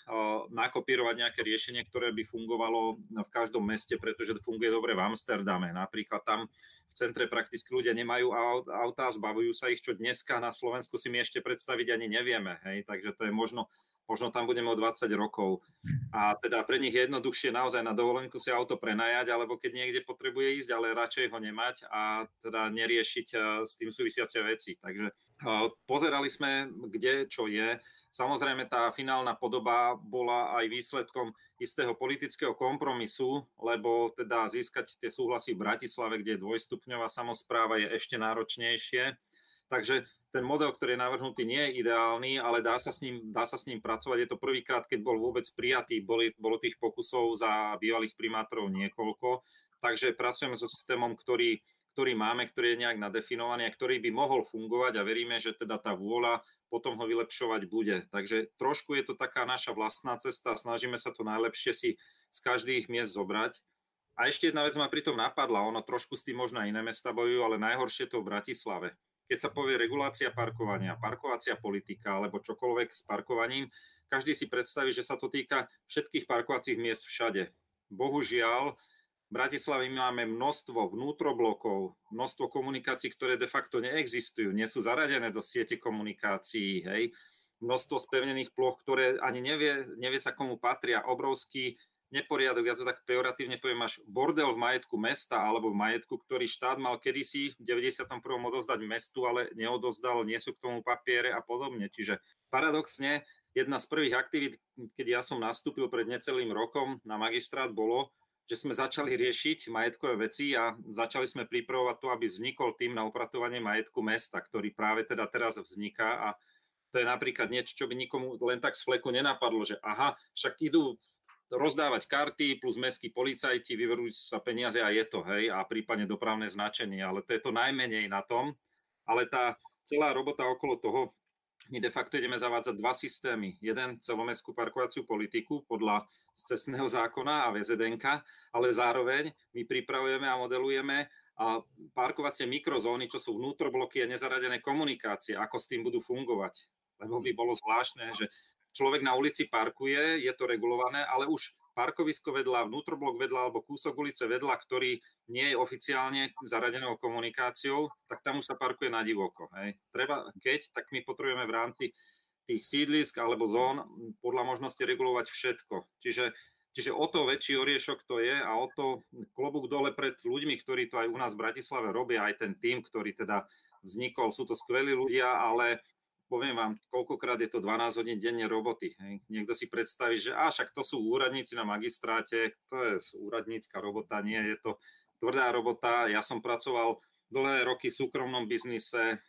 nakopírovať nejaké riešenie, ktoré by fungovalo v každom meste, pretože to funguje dobre v Amsterdame. Napríklad tam v centre prakticky ľudia nemajú autá, zbavujú sa ich, čo dneska na Slovensku si my ešte predstaviť ani nevieme. Hej? Takže to je možno možno tam budeme o 20 rokov. A teda pre nich je jednoduchšie naozaj na dovolenku si auto prenajať, alebo keď niekde potrebuje ísť, ale radšej ho nemať a teda neriešiť eh, s tým súvisiace veci. Takže eh, pozerali sme, kde čo je. Samozrejme, tá finálna podoba bola aj výsledkom istého politického kompromisu, lebo teda získať tie súhlasy v Bratislave, kde je dvojstupňová samozpráva, je ešte náročnejšie. Takže ten model, ktorý je navrhnutý, nie je ideálny, ale dá sa s ním, dá sa s ním pracovať. Je to prvýkrát, keď bol vôbec prijatý. Boli, bolo tých pokusov za bývalých primátorov niekoľko. Takže pracujeme so systémom, ktorý, ktorý máme, ktorý je nejak nadefinovaný a ktorý by mohol fungovať a veríme, že teda tá vôľa potom ho vylepšovať bude. Takže trošku je to taká naša vlastná cesta, snažíme sa to najlepšie si z každých miest zobrať. A ešte jedna vec ma pritom napadla, ono trošku s tým možno iné mesta bojujú, ale najhoršie to v Bratislave keď sa povie regulácia parkovania, parkovacia politika alebo čokoľvek s parkovaním, každý si predstaví, že sa to týka všetkých parkovacích miest všade. Bohužiaľ, v Bratislave máme množstvo vnútroblokov, množstvo komunikácií, ktoré de facto neexistujú, nie sú zaradené do siete komunikácií, hej. množstvo spevnených ploch, ktoré ani nevie, nevie sa komu patria, obrovský neporiadok, ja to tak pejoratívne poviem, máš bordel v majetku mesta alebo v majetku, ktorý štát mal kedysi v 91. odozdať mestu, ale neodozdal, nie sú k tomu papiere a podobne. Čiže paradoxne, jedna z prvých aktivít, keď ja som nastúpil pred necelým rokom na magistrát, bolo, že sme začali riešiť majetkové veci a začali sme pripravovať to, aby vznikol tým na upratovanie majetku mesta, ktorý práve teda teraz vzniká a to je napríklad niečo, čo by nikomu len tak z fleku nenapadlo, že aha, však idú rozdávať karty plus mestskí policajti, vyverujú sa peniaze a je to, hej, a prípadne dopravné značenie, ale to je to najmenej na tom, ale tá celá robota okolo toho, my de facto ideme zavádzať dva systémy. Jeden celomestskú parkovaciu politiku podľa cestného zákona a VZDNK, ale zároveň my pripravujeme a modelujeme a parkovacie mikrozóny, čo sú vnútrobloky a nezaradené komunikácie, ako s tým budú fungovať. Lebo by bolo zvláštne, že človek na ulici parkuje, je to regulované, ale už parkovisko vedľa, vnútroblok vedľa alebo kúsok ulice vedľa, ktorý nie je oficiálne zaradenou komunikáciou, tak tam už sa parkuje na divoko. Hej. Treba, keď, tak my potrebujeme v rámci tých sídlisk alebo zón podľa možnosti regulovať všetko. Čiže, čiže o to väčší oriešok to je a o to klobúk dole pred ľuďmi, ktorí to aj u nás v Bratislave robia, aj ten tým, ktorý teda vznikol. Sú to skvelí ľudia, ale poviem vám, koľkokrát je to 12 hodín denne roboty. Niekto si predstaví, že a však to sú úradníci na magistráte, to je úradnícka robota, nie, je to tvrdá robota. Ja som pracoval dlhé roky v súkromnom biznise,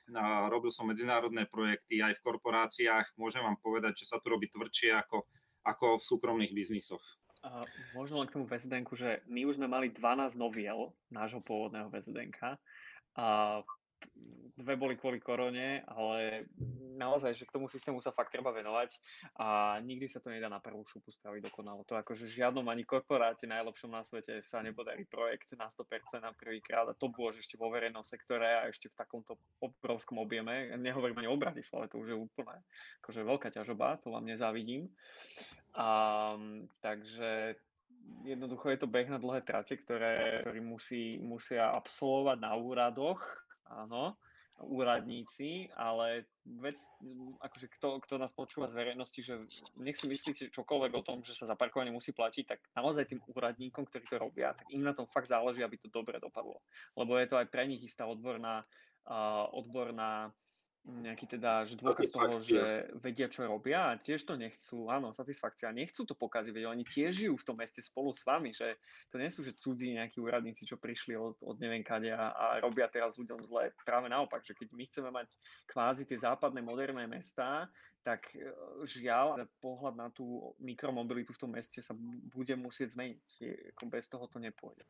robil som medzinárodné projekty aj v korporáciách. Môžem vám povedať, že sa to robí tvrdšie ako, ako v súkromných biznisoch. Uh, možno len k tomu VZDNku, že my už sme mali 12 noviel nášho pôvodného VZDNka. A dve boli kvôli korone, ale naozaj, že k tomu systému sa fakt treba venovať a nikdy sa to nedá na prvú šupu spraviť dokonalo. To akože žiadnom ani korporáte najlepšom na svete sa nepodarí projekt na 100% na prvýkrát a to bolo ešte vo verejnom sektore a ešte v takomto obrovskom objeme. Nehovorím ani o Bratislave, to už je úplne akože veľká ťažoba, to vám nezávidím. A, takže jednoducho je to beh na dlhé trate, ktoré, ktorý musí, musia absolvovať na úradoch áno, úradníci, ale vec, akože kto, kto nás počúva z verejnosti, že nech si myslíte čokoľvek o tom, že sa za parkovanie musí platiť, tak naozaj tým úradníkom, ktorí to robia, tak im na tom fakt záleží, aby to dobre dopadlo. Lebo je to aj pre nich istá odborná, uh, odborná nejaký teda že dôkaz toho, že vedia, čo robia a tiež to nechcú, áno, satisfakcia, nechcú to pokaziť, veď oni tiež žijú v tom meste spolu s vami, že to nie sú, že cudzí nejakí úradníci, čo prišli od, od neviem kade a, a robia teraz ľuďom zle. Práve naopak, že keď my chceme mať kvázi tie západné moderné mestá, tak e, žiaľ, pohľad na tú mikromobilitu v tom meste sa bude musieť zmeniť. Bez toho to nepôjde.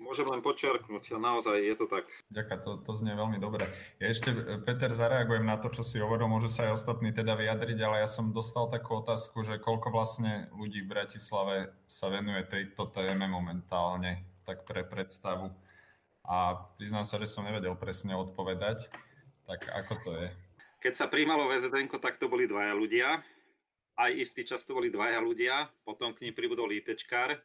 Môžem len počiarknúť, naozaj je to tak. Ďakujem, to, to znie veľmi dobre. Ja ešte, e, Peter, zareagujem na to, čo si hovoril, môžu sa aj ostatní teda vyjadriť, ale ja som dostal takú otázku, že koľko vlastne ľudí v Bratislave sa venuje tejto téme momentálne, tak pre predstavu. A priznám sa, že som nevedel presne odpovedať. Tak ako to je? Keď sa príjmalo VZN, tak to boli dvaja ľudia. Aj istý čas to boli dvaja ľudia, potom k ním pribudol ITčkár.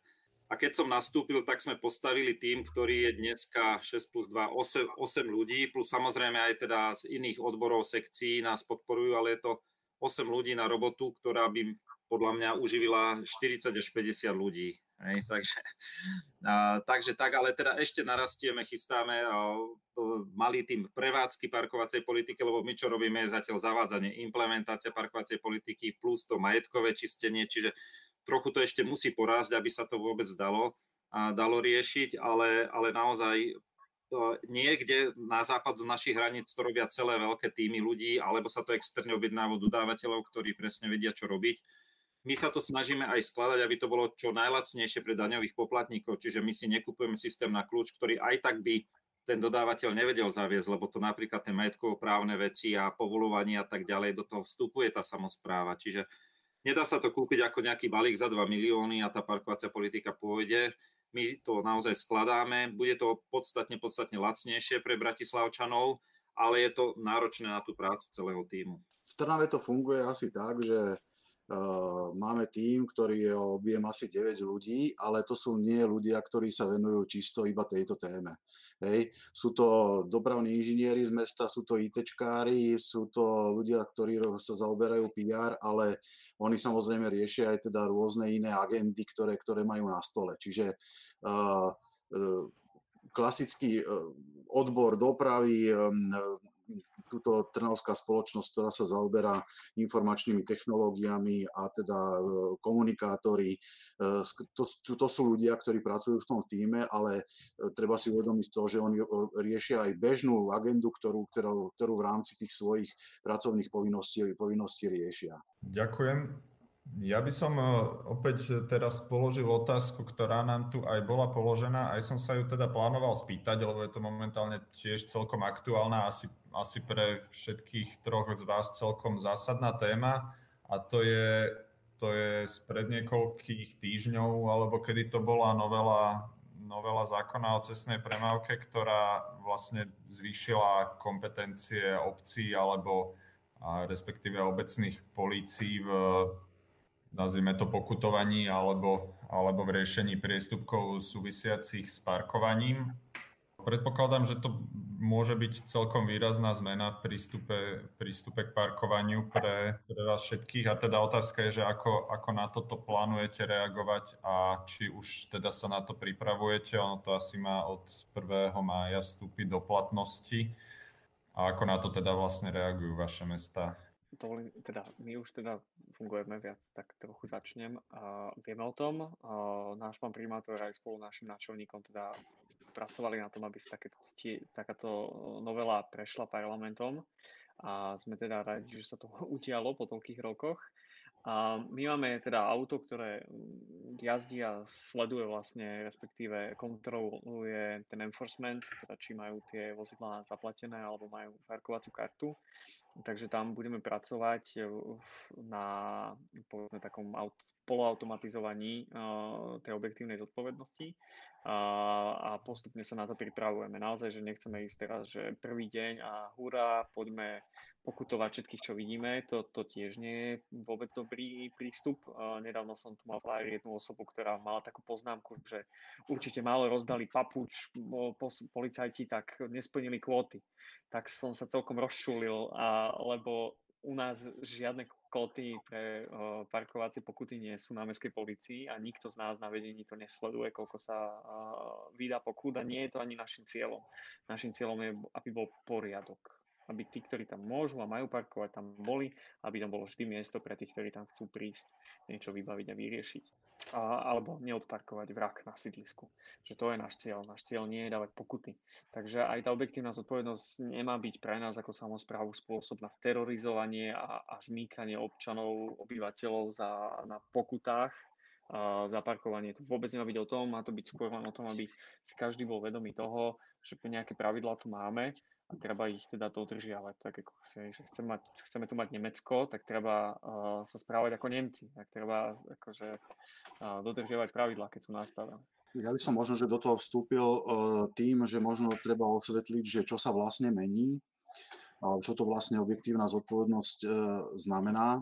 A keď som nastúpil, tak sme postavili tým, ktorý je dneska 6 plus 2, 8, 8 ľudí, plus samozrejme aj teda z iných odborov sekcií nás podporujú, ale je to 8 ľudí na robotu, ktorá by podľa mňa uživila 40 až 50 ľudí. Hej, takže, a, takže tak, ale teda ešte narastieme, chystáme a, malý tým prevádzky parkovacej politiky, lebo my čo robíme je zatiaľ zavádzanie, implementácia parkovacej politiky plus to majetkové čistenie, čiže trochu to ešte musí porásť, aby sa to vôbec dalo, a dalo riešiť, ale, ale naozaj niekde na západu našich hraníc to robia celé veľké týmy ľudí, alebo sa to externe objednávajú dodávateľov, ktorí presne vedia, čo robiť my sa to snažíme aj skladať, aby to bolo čo najlacnejšie pre daňových poplatníkov, čiže my si nekupujeme systém na kľúč, ktorý aj tak by ten dodávateľ nevedel zaviesť, lebo to napríklad tie majetkovo-právne veci a povolovanie a tak ďalej, do toho vstupuje tá samozpráva. Čiže nedá sa to kúpiť ako nejaký balík za 2 milióny a tá parkovacia politika pôjde. My to naozaj skladáme, bude to podstatne, podstatne lacnejšie pre Bratislavčanov, ale je to náročné na tú prácu celého týmu. V Trnave to funguje asi tak, že máme tým, ktorý je objem asi 9 ľudí, ale to sú nie ľudia, ktorí sa venujú čisto iba tejto téme. Hej. Sú to dopravní inžinieri z mesta, sú to ITčkári, sú to ľudia, ktorí sa zaoberajú PR, ale oni samozrejme riešia aj teda rôzne iné agendy, ktoré, ktoré majú na stole. Čiže uh, uh, klasický odbor dopravy, um, túto trnavská spoločnosť, ktorá sa zaoberá informačnými technológiami a teda e, komunikátori. E, to, to sú ľudia, ktorí pracujú v tom týme, ale e, treba si uvedomiť to, že oni riešia aj bežnú agendu, ktorú, ktorú, ktorú v rámci tých svojich pracovných povinností, povinností riešia. Ďakujem. Ja by som opäť teraz položil otázku, ktorá nám tu aj bola položená. Aj som sa ju teda plánoval spýtať, lebo je to momentálne tiež celkom aktuálna. Asi asi pre všetkých troch z vás celkom zásadná téma a to je, to je spred niekoľkých týždňov, alebo kedy to bola novela, novela zákona o cestnej premávke, ktorá vlastne zvýšila kompetencie obcí alebo a respektíve obecných polícií v nazvime to pokutovaní alebo, alebo v riešení priestupkov súvisiacich s parkovaním. Predpokladám, že to môže byť celkom výrazná zmena v prístupe, prístupe k parkovaniu pre, pre vás všetkých. A teda otázka je, že ako, ako na toto plánujete reagovať a či už teda sa na to pripravujete. Ono to asi má od 1. mája vstúpiť do platnosti. A ako na to teda vlastne reagujú vaše mesta? Dovolím, teda, my už teda fungujeme viac, tak trochu začnem. Uh, vieme o tom, uh, náš pán primátor aj spolu našim náčelníkom teda pracovali na tom, aby takéto, takáto novela prešla parlamentom a sme teda radi, že sa to utialo po toľkých rokoch. A my máme teda auto, ktoré jazdí a sleduje vlastne, respektíve kontroluje ten enforcement, teda či majú tie vozidlá zaplatené alebo majú parkovaciu kartu. Takže tam budeme pracovať na povedzme, takom aut, poloautomatizovaní uh, tej objektívnej zodpovednosti a, a postupne sa na to pripravujeme. Naozaj, že nechceme ísť teraz, že prvý deň a hurá, poďme pokutovať všetkých, čo vidíme. To, to tiež nie je vôbec dobrý prístup. Nedávno som tu mal jednu osobu, ktorá mala takú poznámku, že určite málo rozdali papuč policajti, tak nesplnili kvóty. Tak som sa celkom rozšulil, a, lebo u nás žiadne kóty pre parkovacie pokuty nie sú na mestskej policii a nikto z nás na vedení to nesleduje, koľko sa uh, vydá pokut a nie je to ani našim cieľom. Našim cieľom je, aby bol poriadok. Aby tí, ktorí tam môžu a majú parkovať, tam boli, aby tam bolo vždy miesto pre tých, ktorí tam chcú prísť, niečo vybaviť a vyriešiť a, alebo neodparkovať vrak na sídlisku. Že to je náš cieľ. Náš cieľ nie je dávať pokuty. Takže aj tá objektívna zodpovednosť nemá byť pre nás ako samozprávu spôsob na terorizovanie a, a žmýkanie občanov, obyvateľov za, na pokutách, a za parkovanie. To vôbec nemá byť o tom, má to byť skôr len o tom, aby si každý bol vedomý toho, že nejaké pravidlá tu máme a treba ich teda dodržiavať. Tak ako že chceme, mať, chceme tu mať Nemecko, tak treba uh, sa správať ako Nemci. Tak treba akože, uh, dodržiavať pravidlá, keď sú nastavené. Ja by som možno, že do toho vstúpil uh, tým, že možno treba osvetliť, že čo sa vlastne mení, čo to vlastne objektívna zodpovednosť znamená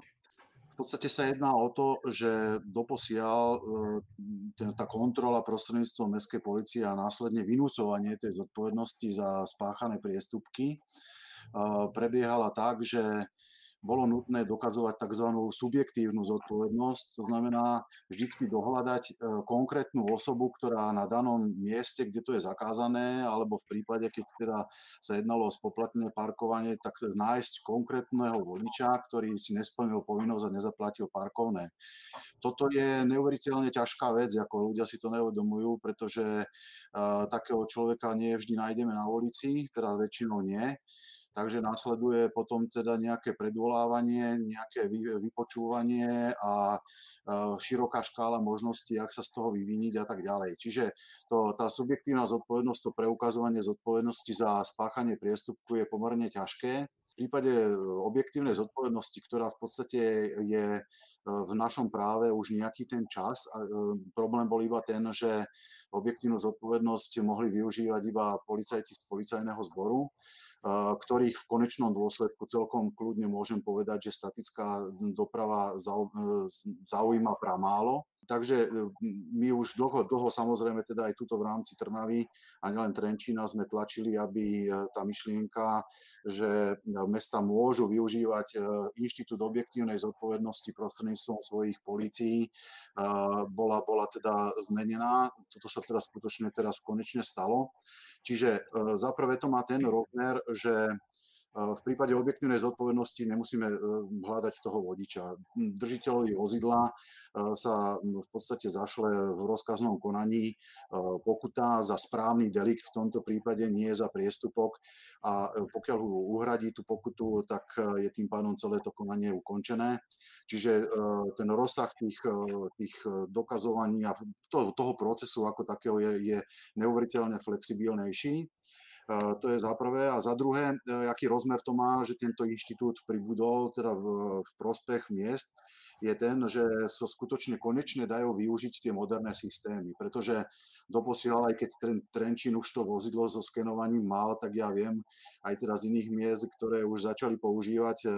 podstate sa jedná o to, že doposiaľ e, tá kontrola prostredníctvom mestskej policie a následne vynúcovanie tej zodpovednosti za spáchané priestupky e, prebiehala tak, že bolo nutné dokazovať tzv. subjektívnu zodpovednosť, to znamená vždycky dohľadať e, konkrétnu osobu, ktorá na danom mieste, kde to je zakázané, alebo v prípade, keď teda sa jednalo o spoplatné parkovanie, tak nájsť konkrétneho vodiča, ktorý si nesplnil povinnosť a nezaplatil parkovné. Toto je neuveriteľne ťažká vec, ako ľudia si to neuvedomujú, pretože uh, takého človeka nie vždy nájdeme na ulici, teda väčšinou nie takže následuje potom teda nejaké predvolávanie, nejaké vypočúvanie a široká škála možností, ak sa z toho vyviniť a tak ďalej. Čiže to, tá subjektívna zodpovednosť, to preukazovanie zodpovednosti za spáchanie priestupku je pomerne ťažké. V prípade e, objektívnej zodpovednosti, ktorá v podstate je e, v našom práve už nejaký ten čas. A e, problém bol iba ten, že objektívnu zodpovednosť mohli využívať iba policajti z policajného zboru ktorých v konečnom dôsledku celkom kľudne môžem povedať, že statická doprava zaujíma pramálo. Takže my už dlho, dlho samozrejme teda aj tuto v rámci Trnavy a nielen Trenčína sme tlačili, aby tá myšlienka, že mesta môžu využívať inštitút objektívnej zodpovednosti prostredníctvom svojich polícií, bola, bola teda zmenená. Toto sa teraz skutočne teraz konečne stalo. Čiže za prvé to má ten rozmer, že v prípade objektívnej zodpovednosti nemusíme hľadať toho vodiča. Držiteľovi vozidla sa v podstate zašle v rozkaznom konaní pokuta za správny delikt, v tomto prípade nie za priestupok a pokiaľ ho uhradí tú pokutu, tak je tým pádom celé to konanie ukončené. Čiže ten rozsah tých, tých dokazovaní a toho procesu ako takého je, je neuveriteľne flexibilnejší. To je za prvé. A za druhé, e, aký rozmer to má, že tento inštitút pribudol teda v, v prospech miest, je ten, že sa skutočne konečne dajú využiť tie moderné systémy, pretože doposiaľ, aj keď ten Trenčín už to vozidlo so skenovaním mal, tak ja viem aj teraz z iných miest, ktoré už začali používať e,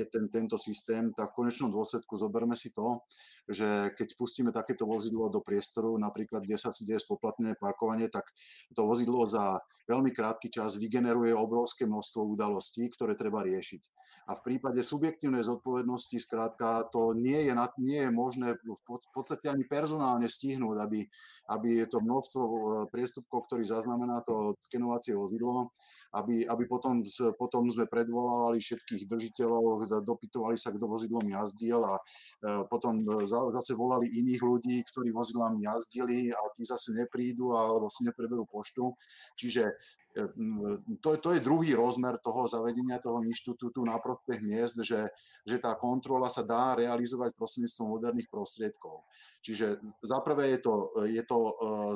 e, ten, tento systém, tak v konečnom dôsledku zoberme si to, že keď pustíme takéto vozidlo do priestoru, napríklad kde sa deje spoplatnené parkovanie, tak to vozidlo za veľmi krátky čas vygeneruje obrovské množstvo udalostí, ktoré treba riešiť. A v prípade subjektívnej zodpovednosti, skrátka, to nie je, nie je možné v podstate ani personálne stihnúť, aby, aby to množstvo e, priestupkov, ktorý zaznamená to skenovacie vozidlo, aby, aby potom, potom sme predvolávali všetkých držiteľov, dopytovali sa, kto vozidlom jazdil a e, potom zase volali iných ľudí, ktorí vozidlami jazdili a tí zase neprídu alebo si nepreberú poštu. Čiže E, to, to je druhý rozmer toho zavedenia toho inštitútu na prospech miest, že, že tá kontrola sa dá realizovať prostredníctvom moderných prostriedkov. Čiže za prvé je to, je to e,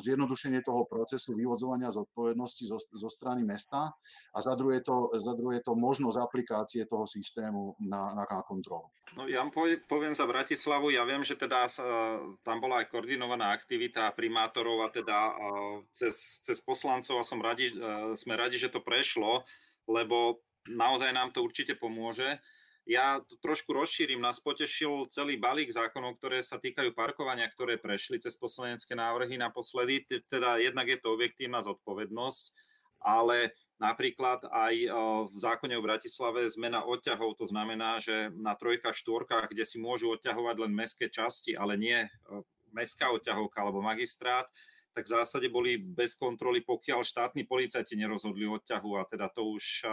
zjednodušenie toho procesu vyvodzovania zodpovednosti zo, zo strany mesta a za druhé, to, za druhé je to možnosť aplikácie toho systému na, na kontrolu. No ja poviem za Bratislavu, ja viem, že teda tam bola aj koordinovaná aktivita primátorov a teda cez, cez poslancov a som radi, sme radi, že to prešlo, lebo naozaj nám to určite pomôže. Ja to trošku rozšírim, nás potešil celý balík zákonov, ktoré sa týkajú parkovania, ktoré prešli cez poslanecké návrhy naposledy. Teda jednak je to objektívna zodpovednosť, ale Napríklad aj v zákone o Bratislave zmena odťahov, to znamená, že na trojkách, štvorkách, kde si môžu odťahovať len mestské časti, ale nie mestská odťahovka alebo magistrát, tak v zásade boli bez kontroly, pokiaľ štátni policajti nerozhodli odťahu a teda to už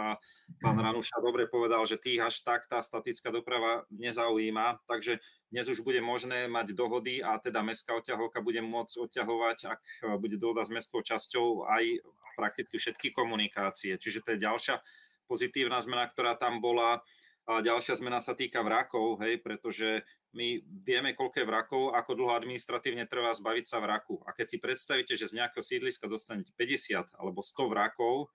pán Ranuša dobre povedal, že tých až tak tá statická doprava nezaujíma, takže dnes už bude možné mať dohody a teda mestská odťahovka bude môcť odťahovať, ak bude dohoda s mestskou časťou, aj prakticky všetky komunikácie. Čiže to je ďalšia pozitívna zmena, ktorá tam bola. A ďalšia zmena sa týka vrakov, hej, pretože my vieme, koľko je vrakov, ako dlho administratívne trvá zbaviť sa vraku. A keď si predstavíte, že z nejakého sídliska dostanete 50 alebo 100 vrakov,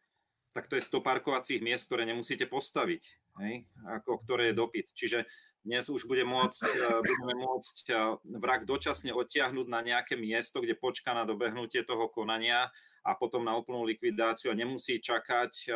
tak to je 100 parkovacích miest, ktoré nemusíte postaviť, hej, ako ktoré je dopyt. Čiže dnes už bude môcť, eh, budeme môcť eh, vrak dočasne odtiahnuť na nejaké miesto, kde počká na dobehnutie toho konania a potom na úplnú likvidáciu a nemusí čakať eh,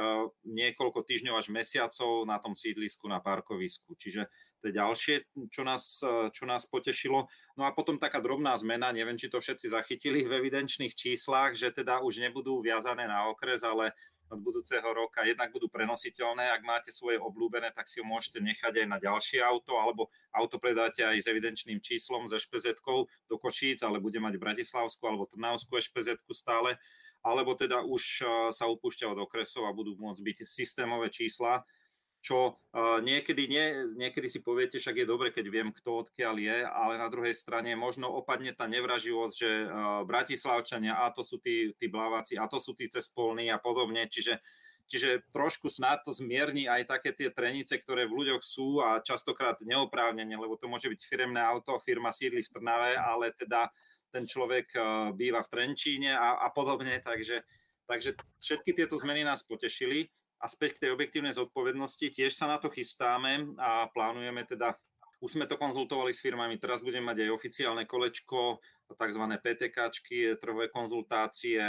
niekoľko týždňov až mesiacov na tom sídlisku, na parkovisku. Čiže to je ďalšie, čo nás, eh, čo nás potešilo. No a potom taká drobná zmena, neviem, či to všetci zachytili v evidenčných číslach, že teda už nebudú viazané na okres, ale od budúceho roka jednak budú prenositeľné. Ak máte svoje obľúbené, tak si ho môžete nechať aj na ďalšie auto, alebo auto predáte aj s evidenčným číslom, s ešpz do Košíc, ale bude mať Bratislavskú alebo Trnavskú ešpz stále alebo teda už eh, sa upúšťa od okresov a budú môcť byť systémové čísla, čo eh, niekedy, nie, niekedy si poviete, však je dobre, keď viem, kto odkiaľ je, ale na druhej strane možno opadne tá nevraživosť, že eh, Bratislavčania, a to sú tí, tí blaváci, a to sú tí cespolní a podobne, čiže Čiže trošku snad to zmierni aj také tie trenice, ktoré v ľuďoch sú a častokrát neoprávnene, lebo to môže byť firemné auto, firma sídli v Trnave, ale teda ten človek eh, býva v Trenčíne a, a podobne, takže, takže všetky tieto zmeny nás potešili a späť k tej objektívnej zodpovednosti, tiež sa na to chystáme a plánujeme teda už sme to konzultovali s firmami, teraz budeme mať aj oficiálne kolečko, tzv. PTKčky, trhové konzultácie,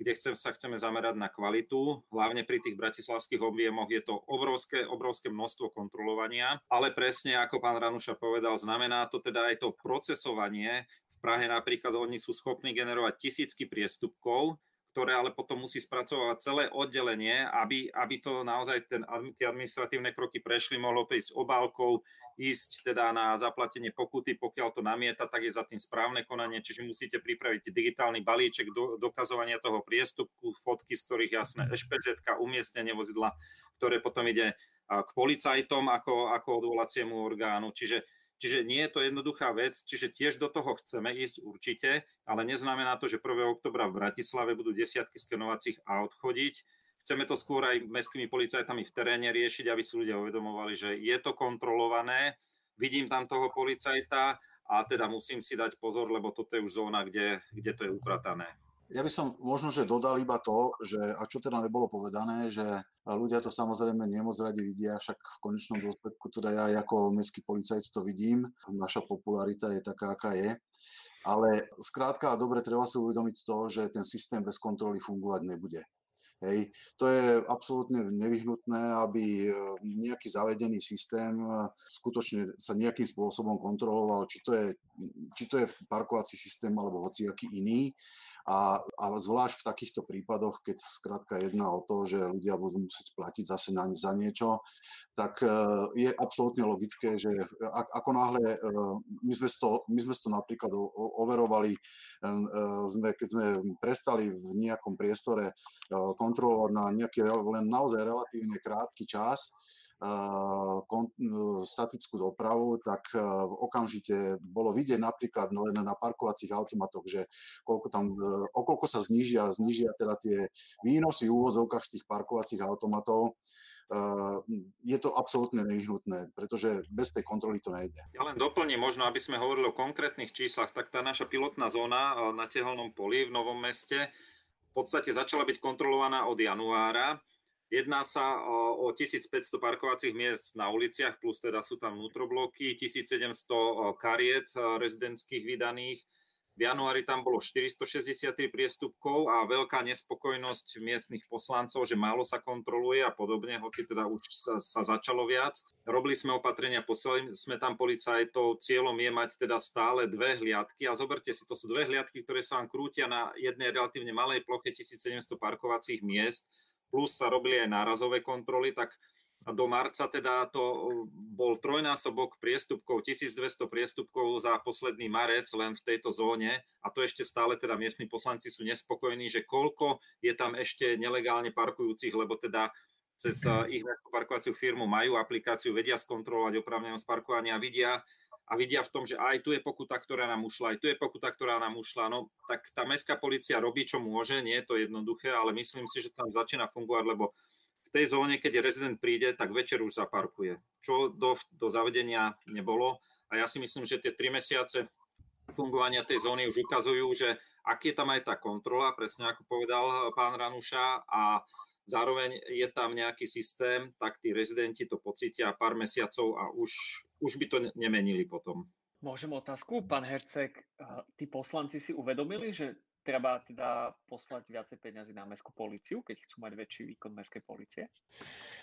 kde chcem, sa chceme zamerať na kvalitu. Hlavne pri tých bratislavských objemoch je to obrovské, obrovské množstvo kontrolovania, ale presne ako pán Ranuša povedal, znamená to teda aj to procesovanie. Prahe napríklad oni sú schopní generovať tisícky priestupkov, ktoré ale potom musí spracovať celé oddelenie, aby, aby to naozaj ten, tie administratívne kroky prešli, mohlo to ísť obálkou, ísť teda na zaplatenie pokuty, pokiaľ to namieta, tak je za tým správne konanie, čiže musíte pripraviť digitálny balíček do, dokazovania toho priestupku, fotky, z ktorých jasné ešpz umiestnenie vozidla, ktoré potom ide k policajtom ako, ako odvolaciemu orgánu. Čiže Čiže nie je to jednoduchá vec, čiže tiež do toho chceme ísť určite, ale neznamená to, že 1. oktobra v Bratislave budú desiatky skenovacích aut chodiť. Chceme to skôr aj mestskými policajtami v teréne riešiť, aby si ľudia uvedomovali, že je to kontrolované, vidím tam toho policajta a teda musím si dať pozor, lebo toto je už zóna, kde, kde to je upratané. Ja by som možno, že dodal iba to, že, a čo teda nebolo povedané, že ľudia to samozrejme nemoc radi vidia, však v konečnom dôsledku teda ja ako mestský policajt to vidím, naša popularita je taká, aká je. Ale skrátka a dobre treba si uvedomiť to, že ten systém bez kontroly fungovať nebude. Hej. To je absolútne nevyhnutné, aby e, nejaký zavedený systém e, skutočne sa nejakým spôsobom kontroloval, či to je, či to je parkovací systém alebo hociaký iný a, a zvlášť v takýchto prípadoch, keď skrátka jedná o to, že ľudia budú musieť platiť zase na, za niečo, tak e, je absolútne logické, že ako náhle e, my sme to, my sme to napríklad overovali, e, sme, keď sme prestali v nejakom priestore kontrolovať na nejaký len naozaj relatívne krátky čas, statickú dopravu, tak okamžite bolo vidieť napríklad len na parkovacích automatoch, že koľko tam, okoľko sa znižia, znižia teda tie výnosy v úvozovkách z tých parkovacích automatov. Je to absolútne nevyhnutné, pretože bez tej kontroly to nejde. Ja len doplním možno, aby sme hovorili o konkrétnych číslach, tak tá naša pilotná zóna na Tehelnom poli v Novom meste v podstate začala byť kontrolovaná od januára Jedná sa o 1500 parkovacích miest na uliciach, plus teda sú tam vnútrobloky, 1700 kariet rezidentských vydaných. V januári tam bolo 463 priestupkov a veľká nespokojnosť miestnych poslancov, že málo sa kontroluje a podobne, hoci teda už sa, sa začalo viac. Robili sme opatrenia, poslali sme tam policajtov, cieľom je mať teda stále dve hliadky a zoberte si, to sú dve hliadky, ktoré sa vám krútia na jednej relatívne malej ploche 1700 parkovacích miest plus sa robili aj nárazové kontroly, tak do marca teda to bol trojnásobok priestupkov, 1200 priestupkov za posledný marec len v tejto zóne. A to ešte stále teda miestni poslanci sú nespokojní, že koľko je tam ešte nelegálne parkujúcich, lebo teda cez eh, ich parkovaciu firmu majú aplikáciu, vedia skontrolovať oprávnenosť parkovania, vidia, a vidia v tom, že aj tu je pokuta, ktorá nám ušla, aj tu je pokuta, ktorá nám ušla, no tak tá mestská policia robí, čo môže, nie je to jednoduché, ale myslím si, že tam začína fungovať, lebo v tej zóne, keď rezident príde, tak večer už zaparkuje, čo do, do zavedenia nebolo. A ja si myslím, že tie tri mesiace fungovania tej zóny už ukazujú, že ak je tam aj tá kontrola, presne ako povedal pán Ranuša, a zároveň je tam nejaký systém, tak tí rezidenti to pocítia pár mesiacov a už, už by to nemenili potom. Môžem otázku, pán Hercek, tí poslanci si uvedomili, že treba teda poslať viacej peniazy na mestskú policiu, keď chcú mať väčší výkon mestskej policie?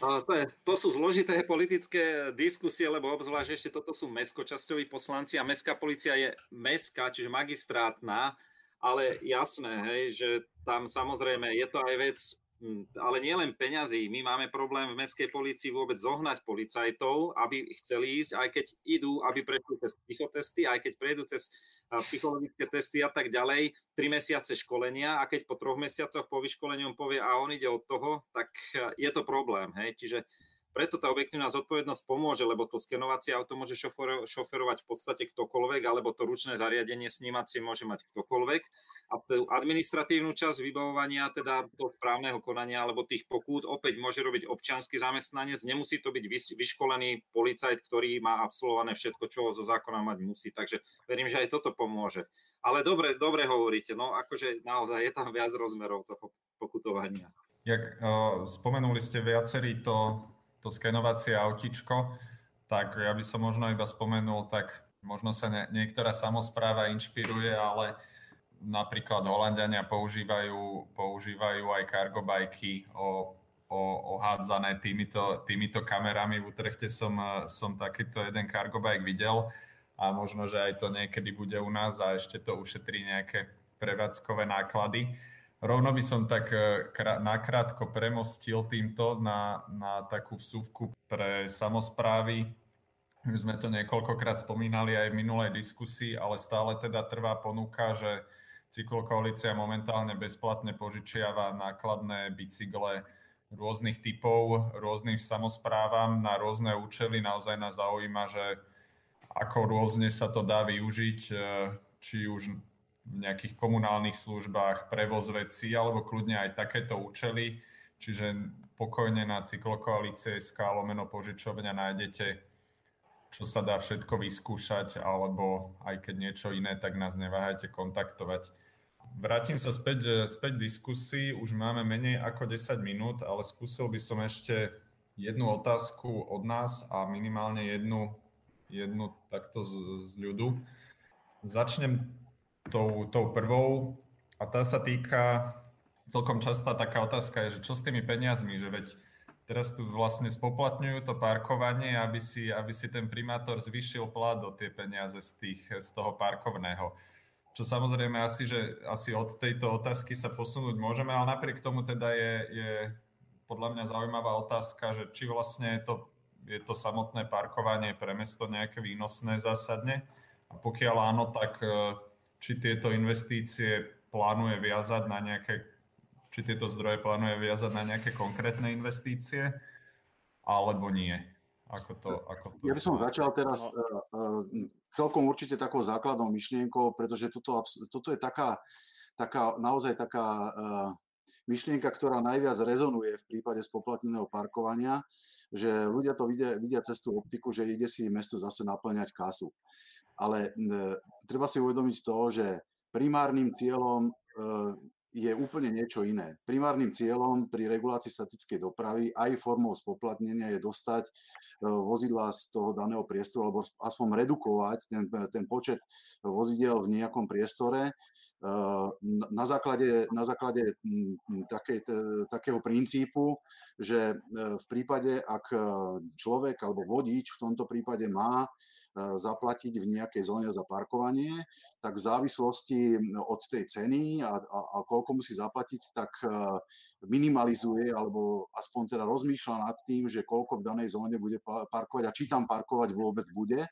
To, je, to sú zložité politické diskusie, lebo obzvlášť ešte toto sú mestskočasťoví poslanci a mestská policia je mestská, čiže magistrátna, ale jasné, hej, že tam samozrejme je to aj vec ale nie len peňazí. My máme problém v mestskej policii vôbec zohnať policajtov, aby chceli ísť, aj keď idú, aby prešli cez psychotesty, aj keď prejdú cez psychologické testy a tak ďalej, tri mesiace školenia a keď po troch mesiacoch po vyškolení povie a on ide od toho, tak je to problém. Hej? Čiže preto tá objektívna zodpovednosť pomôže, lebo to skenovacie auto môže šoferovať v podstate ktokoľvek, alebo to ručné zariadenie snímacie môže mať ktokoľvek. A tú administratívnu časť vybavovania, teda to správneho konania alebo tých pokút, opäť môže robiť občianský zamestnanec. Nemusí to byť vyškolený policajt, ktorý má absolvované všetko, čo zo zákona mať musí. Takže verím, že aj toto pomôže. Ale dobre, dobre hovoríte, no akože naozaj je tam viac rozmerov toho pokutovania. Jak uh, spomenuli ste viacerí to to skenovacie autičko, tak ja by som možno iba spomenul, tak možno sa ne, niektorá samozpráva inšpiruje, ale napríklad Holandiania používajú, používajú aj cargo bajky o, o, ohádzané týmito, týmito kamerami. V Utrechte som, som takýto jeden cargo videl a možno, že aj to niekedy bude u nás a ešte to ušetrí nejaké prevádzkové náklady. Rovno by som tak e, nakrátko premostil týmto na, na takú vsúvku pre samozprávy. Už sme to niekoľkokrát spomínali aj v minulej diskusii, ale stále teda trvá ponuka, že cyklokoalícia momentálne bezplatne požičiava nákladné bicykle rôznych typov, rôznych samozprávam na rôzne účely. Naozaj nás zaujíma, že ako rôzne sa to dá využiť, e, či už v nejakých komunálnych službách, prevoz vecí alebo kľudne aj takéto účely. Čiže pokojne na cyklokoalície SK lomeno požičovňa nájdete, čo sa dá všetko vyskúšať, alebo aj keď niečo iné, tak nás neváhajte kontaktovať. Vrátim sa späť, späť diskusii, už máme menej ako 10 minút, ale skúsil by som ešte jednu otázku od nás a minimálne jednu, jednu takto z, z ľudu. Začnem tou, tou prvou a tá sa týka, celkom častá taká otázka je, že čo s tými peniazmi, že veď teraz tu vlastne spoplatňujú to parkovanie, aby si, aby si ten primátor zvýšil plat o tie peniaze z, tých, z toho parkovného. Čo samozrejme asi, že asi od tejto otázky sa posunúť môžeme, ale napriek tomu teda je, je podľa mňa zaujímavá otázka, že či vlastne je to, je to samotné parkovanie pre mesto nejaké výnosné zásadne. A pokiaľ áno, tak či tieto investície plánuje viazať na nejaké, či tieto zdroje plánuje viazať na nejaké konkrétne investície, alebo nie. Ako to, ako to... Ja by som začal teraz uh, celkom určite takou základnou myšlienkou, pretože toto, toto je taká, taká, naozaj taká uh, myšlienka, ktorá najviac rezonuje v prípade spoplatneného parkovania, že ľudia to vidia, vidia cez tú optiku, že ide si mesto zase naplňať kasu ale treba si uvedomiť to, že primárnym cieľom e, je úplne niečo iné. Primárnym cieľom pri regulácii statickej dopravy aj formou spoplatnenia je dostať e, vozidla z toho daného priestoru alebo aspoň redukovať ten, ten počet vozidel v nejakom priestore na základe, na základe takej, takého princípu, že e, v prípade, ak človek alebo vodič v tomto prípade má zaplatiť v nejakej zóne za parkovanie, tak v závislosti od tej ceny a, a, a koľko musí zaplatiť, tak minimalizuje alebo aspoň teda rozmýšľa nad tým, že koľko v danej zóne bude parkovať a či tam parkovať vôbec bude.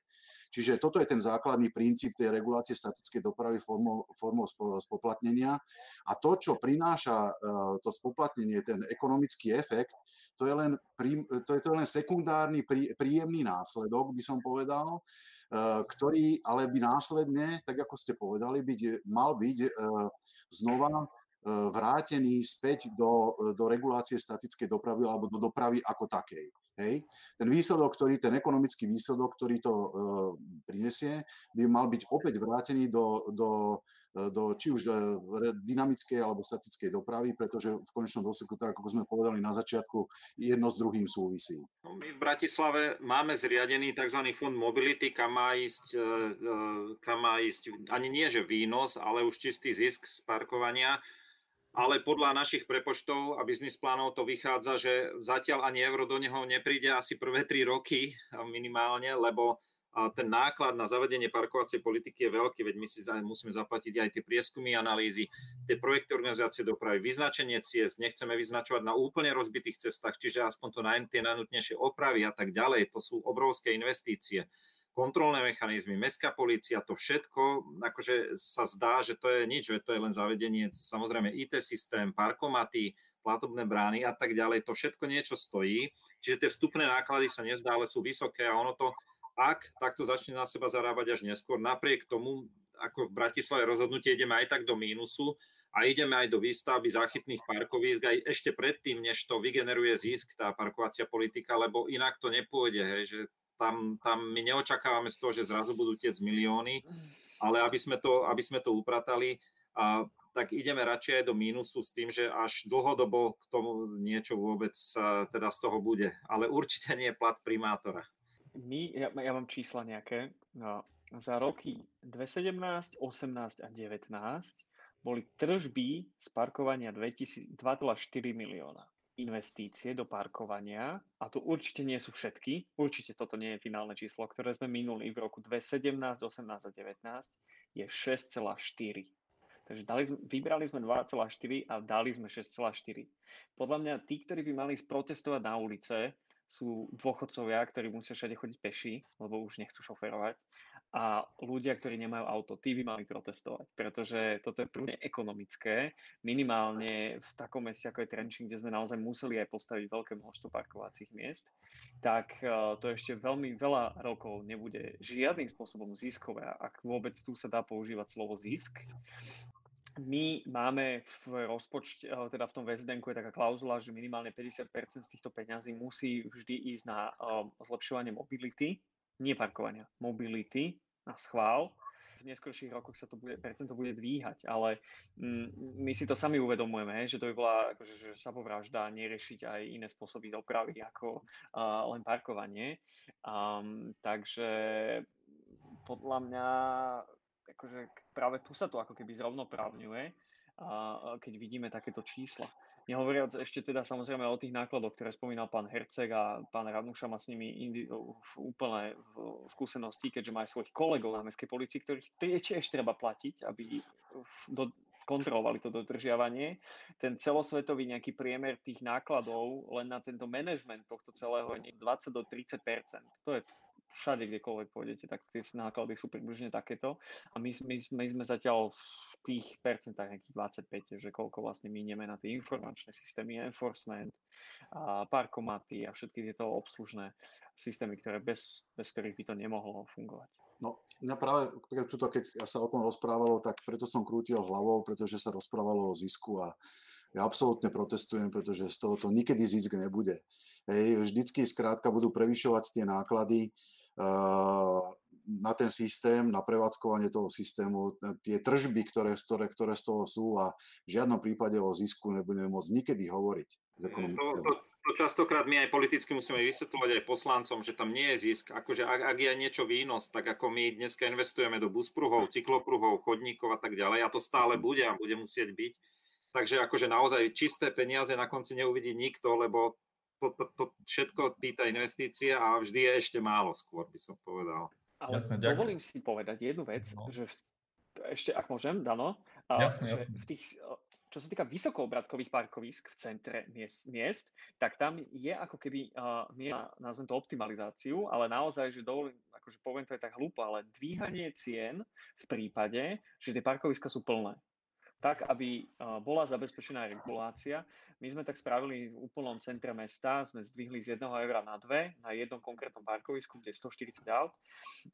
Čiže toto je ten základný princíp tej regulácie statickej dopravy formou, formou spoplatnenia. A to, čo prináša to spoplatnenie, ten ekonomický efekt, to je len, to je to len sekundárny príjemný následok, by som povedal, eh, ktorý ale by následne, tak ako ste povedali, byť, mal byť eh, znova vrátený späť do, do regulácie statickej dopravy alebo do dopravy ako takej. Hej. Ten výsledok, ktorý, ten ekonomický výsledok, ktorý to e, prinesie, by mal byť opäť vrátený do, do E, do či už do e, dynamickej alebo statickej dopravy, pretože v konečnom dôsledku, tak ako sme povedali na začiatku, jedno s druhým súvisí. No, my v Bratislave máme zriadený tzv. fond mobility, kam má ísť, kam má ísť ani nie že výnos, ale už čistý zisk z parkovania. Ale podľa našich prepočtov a biznis plánov to vychádza, že zatiaľ ani euro do neho nepríde asi prvé tri roky minimálne, lebo ten náklad na zavedenie parkovacej politiky je veľký, veď my si musíme zaplatiť aj tie prieskumy, analýzy, tie projekty organizácie dopravy, vyznačenie ciest, nechceme vyznačovať na úplne rozbitých cestách, čiže aspoň to naj, tie najnutnejšie opravy a tak ďalej, to sú obrovské investície kontrolné mechanizmy, mestská policia, to všetko, akože sa zdá, že to je nič, že to je len zavedenie, samozrejme IT systém, parkomaty, platobné brány a tak ďalej, to všetko niečo stojí, čiže tie vstupné náklady sa nezdá, ale sú vysoké a ono to ak takto začne na seba zarábať až neskôr, napriek tomu, ako v Bratislave rozhodnutie ideme aj tak do mínusu a ideme aj do výstavby záchytných parkovísk aj ešte predtým, než to vygeneruje zisk, tá parkovacia politika, lebo inak to nepôjde, hej, že tam, tam my neočakávame z toho, že zrazu budú tiec milióny, ale aby sme to, aby sme to upratali, a, tak ideme radšej aj do mínusu s tým, že až dlhodobo k tomu niečo vôbec teda z toho bude. Ale určite nie plat primátora. My, ja, ja mám čísla nejaké, no, za roky 2017, 18 a 19 boli tržby z parkovania 2,4 milióna investície do parkovania, a to určite nie sú všetky, určite toto nie je finálne číslo, ktoré sme minuli v roku 2017, 18 a 19, je 6,4. Takže dali sme, vybrali sme 2,4 a dali sme 6,4. Podľa mňa tí, ktorí by mali sprotestovať na ulice, sú dôchodcovia, ktorí musia všade chodiť peši, lebo už nechcú šoferovať a ľudia, ktorí nemajú auto, tí by mali protestovať, pretože toto je prvne ekonomické, minimálne v takom meste ako je Trenčín, kde sme naozaj museli aj postaviť veľké množstvo parkovacích miest, tak e, to ešte veľmi veľa rokov nebude žiadnym spôsobom ziskové, ak vôbec tu sa dá používať slovo zisk. My máme v rozpočte, e, teda v tom VSDN je taká klauzula, že minimálne 50% z týchto peňazí musí vždy ísť na uh, zlepšovanie mobility nie parkovania, mobility na schvál. V neskôrších rokoch sa to bude, percento bude dvíhať, ale mm, my si to sami uvedomujeme, že to by bola akože, že samovražda neriešiť aj iné spôsoby dopravy ako uh, len parkovanie. Um, takže podľa mňa akože práve tu sa to ako keby zrovnoprávňuje, uh, keď vidíme takéto čísla. Nehovoriac ešte teda samozrejme o tých nákladoch, ktoré spomínal pán Herceg a pán Radnuša má s nimi indi- úplné skúsenosti, keďže majú svojich kolegov na mestskej policii, ktorých tiež treba platiť, aby do, skontrolovali to dodržiavanie. Ten celosvetový nejaký priemer tých nákladov len na tento management tohto celého je 20 do 30% To je všade, kdekoľvek pôjdete, tak tie náklady sú približne takéto. A my, my, my sme zatiaľ v tých percentách nejakých 25, že koľko vlastne minieme na tie informačné systémy, enforcement, a parkomaty a všetky tieto obslužné systémy, ktoré bez, bez ktorých by to nemohlo fungovať. No, mňa práve, tuto, keď sa o tom rozprávalo, tak preto som krútil hlavou, pretože sa rozprávalo o zisku a ja absolútne protestujem, pretože z tohoto nikedy zisk nebude. Hej, vždycky skrátka budú prevyšovať tie náklady, uh, na ten systém, na prevádzkovanie toho systému, tie tržby, ktoré, ktoré, ktoré z toho sú a v žiadnom prípade o zisku nebudeme môcť nikedy hovoriť. To, to, to častokrát my aj politicky musíme vysvetľovať aj poslancom, že tam nie je zisk. Akože ak, ak je niečo výnos, tak ako my dneska investujeme do buspruhov, cyklopruhov, chodníkov a tak ďalej, a to stále bude a bude musieť byť. Takže akože naozaj čisté peniaze na konci neuvidí nikto, lebo to, to, to všetko pýta investície a vždy je ešte málo skôr, by som povedal. Ale jasne, dovolím si povedať jednu vec, no. že v, ešte, ak môžem, Dano, jasne, že jasne. v tých, čo sa týka vysokoobratkových parkovisk v centre miest, miest tak tam je ako keby, uh, miera, nazvem to optimalizáciu, ale naozaj, že dovolím, akože poviem to je tak hlúpo, ale dvíhanie cien v prípade, že tie parkoviska sú plné tak, aby bola zabezpečená regulácia. My sme tak spravili v úplnom centre mesta, sme zdvihli z 1 eura na 2 na jednom konkrétnom parkovisku, kde je 140 aut.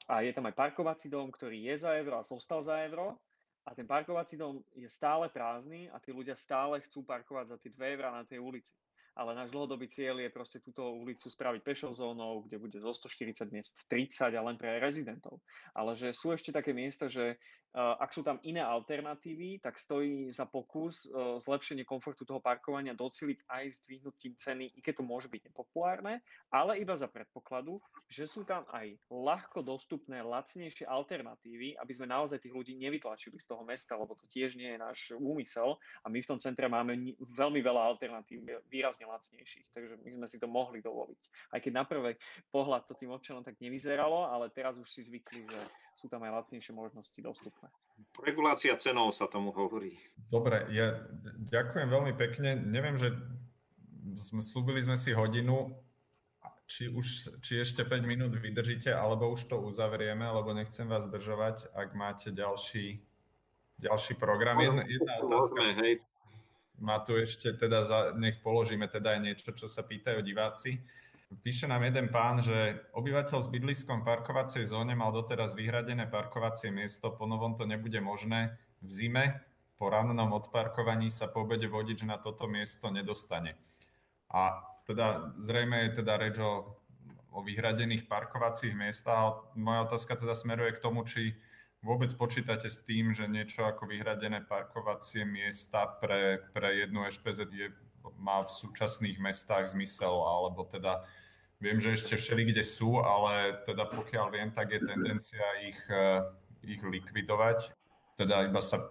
A je tam aj parkovací dom, ktorý je za euro a zostal za euro. A ten parkovací dom je stále prázdny a tí ľudia stále chcú parkovať za tie 2 eurá na tej ulici ale náš dlhodobý cieľ je proste túto ulicu spraviť pešou zónou, kde bude zo 140 miest 30 a len pre rezidentov. Ale že sú ešte také miesta, že uh, ak sú tam iné alternatívy, tak stojí za pokus uh, zlepšenie komfortu toho parkovania doceliť aj s dvihnutím ceny, i keď to môže byť nepopulárne, ale iba za predpokladu, že sú tam aj ľahko dostupné, lacnejšie alternatívy, aby sme naozaj tých ľudí nevytlačili z toho mesta, lebo to tiež nie je náš úmysel a my v tom centre máme veľmi veľa alternatív, výrazne lacnejších, takže my sme si to mohli dovoliť. Aj keď na prvý pohľad to tým občanom tak nevyzeralo, ale teraz už si zvykli, že sú tam aj lacnejšie možnosti dostupné. Regulácia cenov sa tomu hovorí. Dobre, ja ďakujem veľmi pekne. Neviem, že sme, slúbili sme si hodinu, či, už, či ešte 5 minút vydržíte, alebo už to uzavrieme, lebo nechcem vás zdržovať, ak máte ďalší, ďalší program. Jedna, jedna otázka. Hej, má tu ešte teda, za, nech položíme teda aj niečo, čo sa pýtajú diváci. Píše nám jeden pán, že obyvateľ s bydliskom parkovacej zóne mal doteraz vyhradené parkovacie miesto, po novom to nebude možné. V zime po rannom odparkovaní sa po obede vodič na toto miesto nedostane. A teda zrejme je teda reč o, o vyhradených parkovacích miestach. Moja otázka teda smeruje k tomu, či vôbec počítate s tým, že niečo ako vyhradené parkovacie miesta pre, pre jednu HPZ je, má v súčasných mestách zmysel, alebo teda viem, že ešte všeli kde sú, ale teda pokiaľ viem, tak je tendencia ich, eh, ich likvidovať. Teda iba sa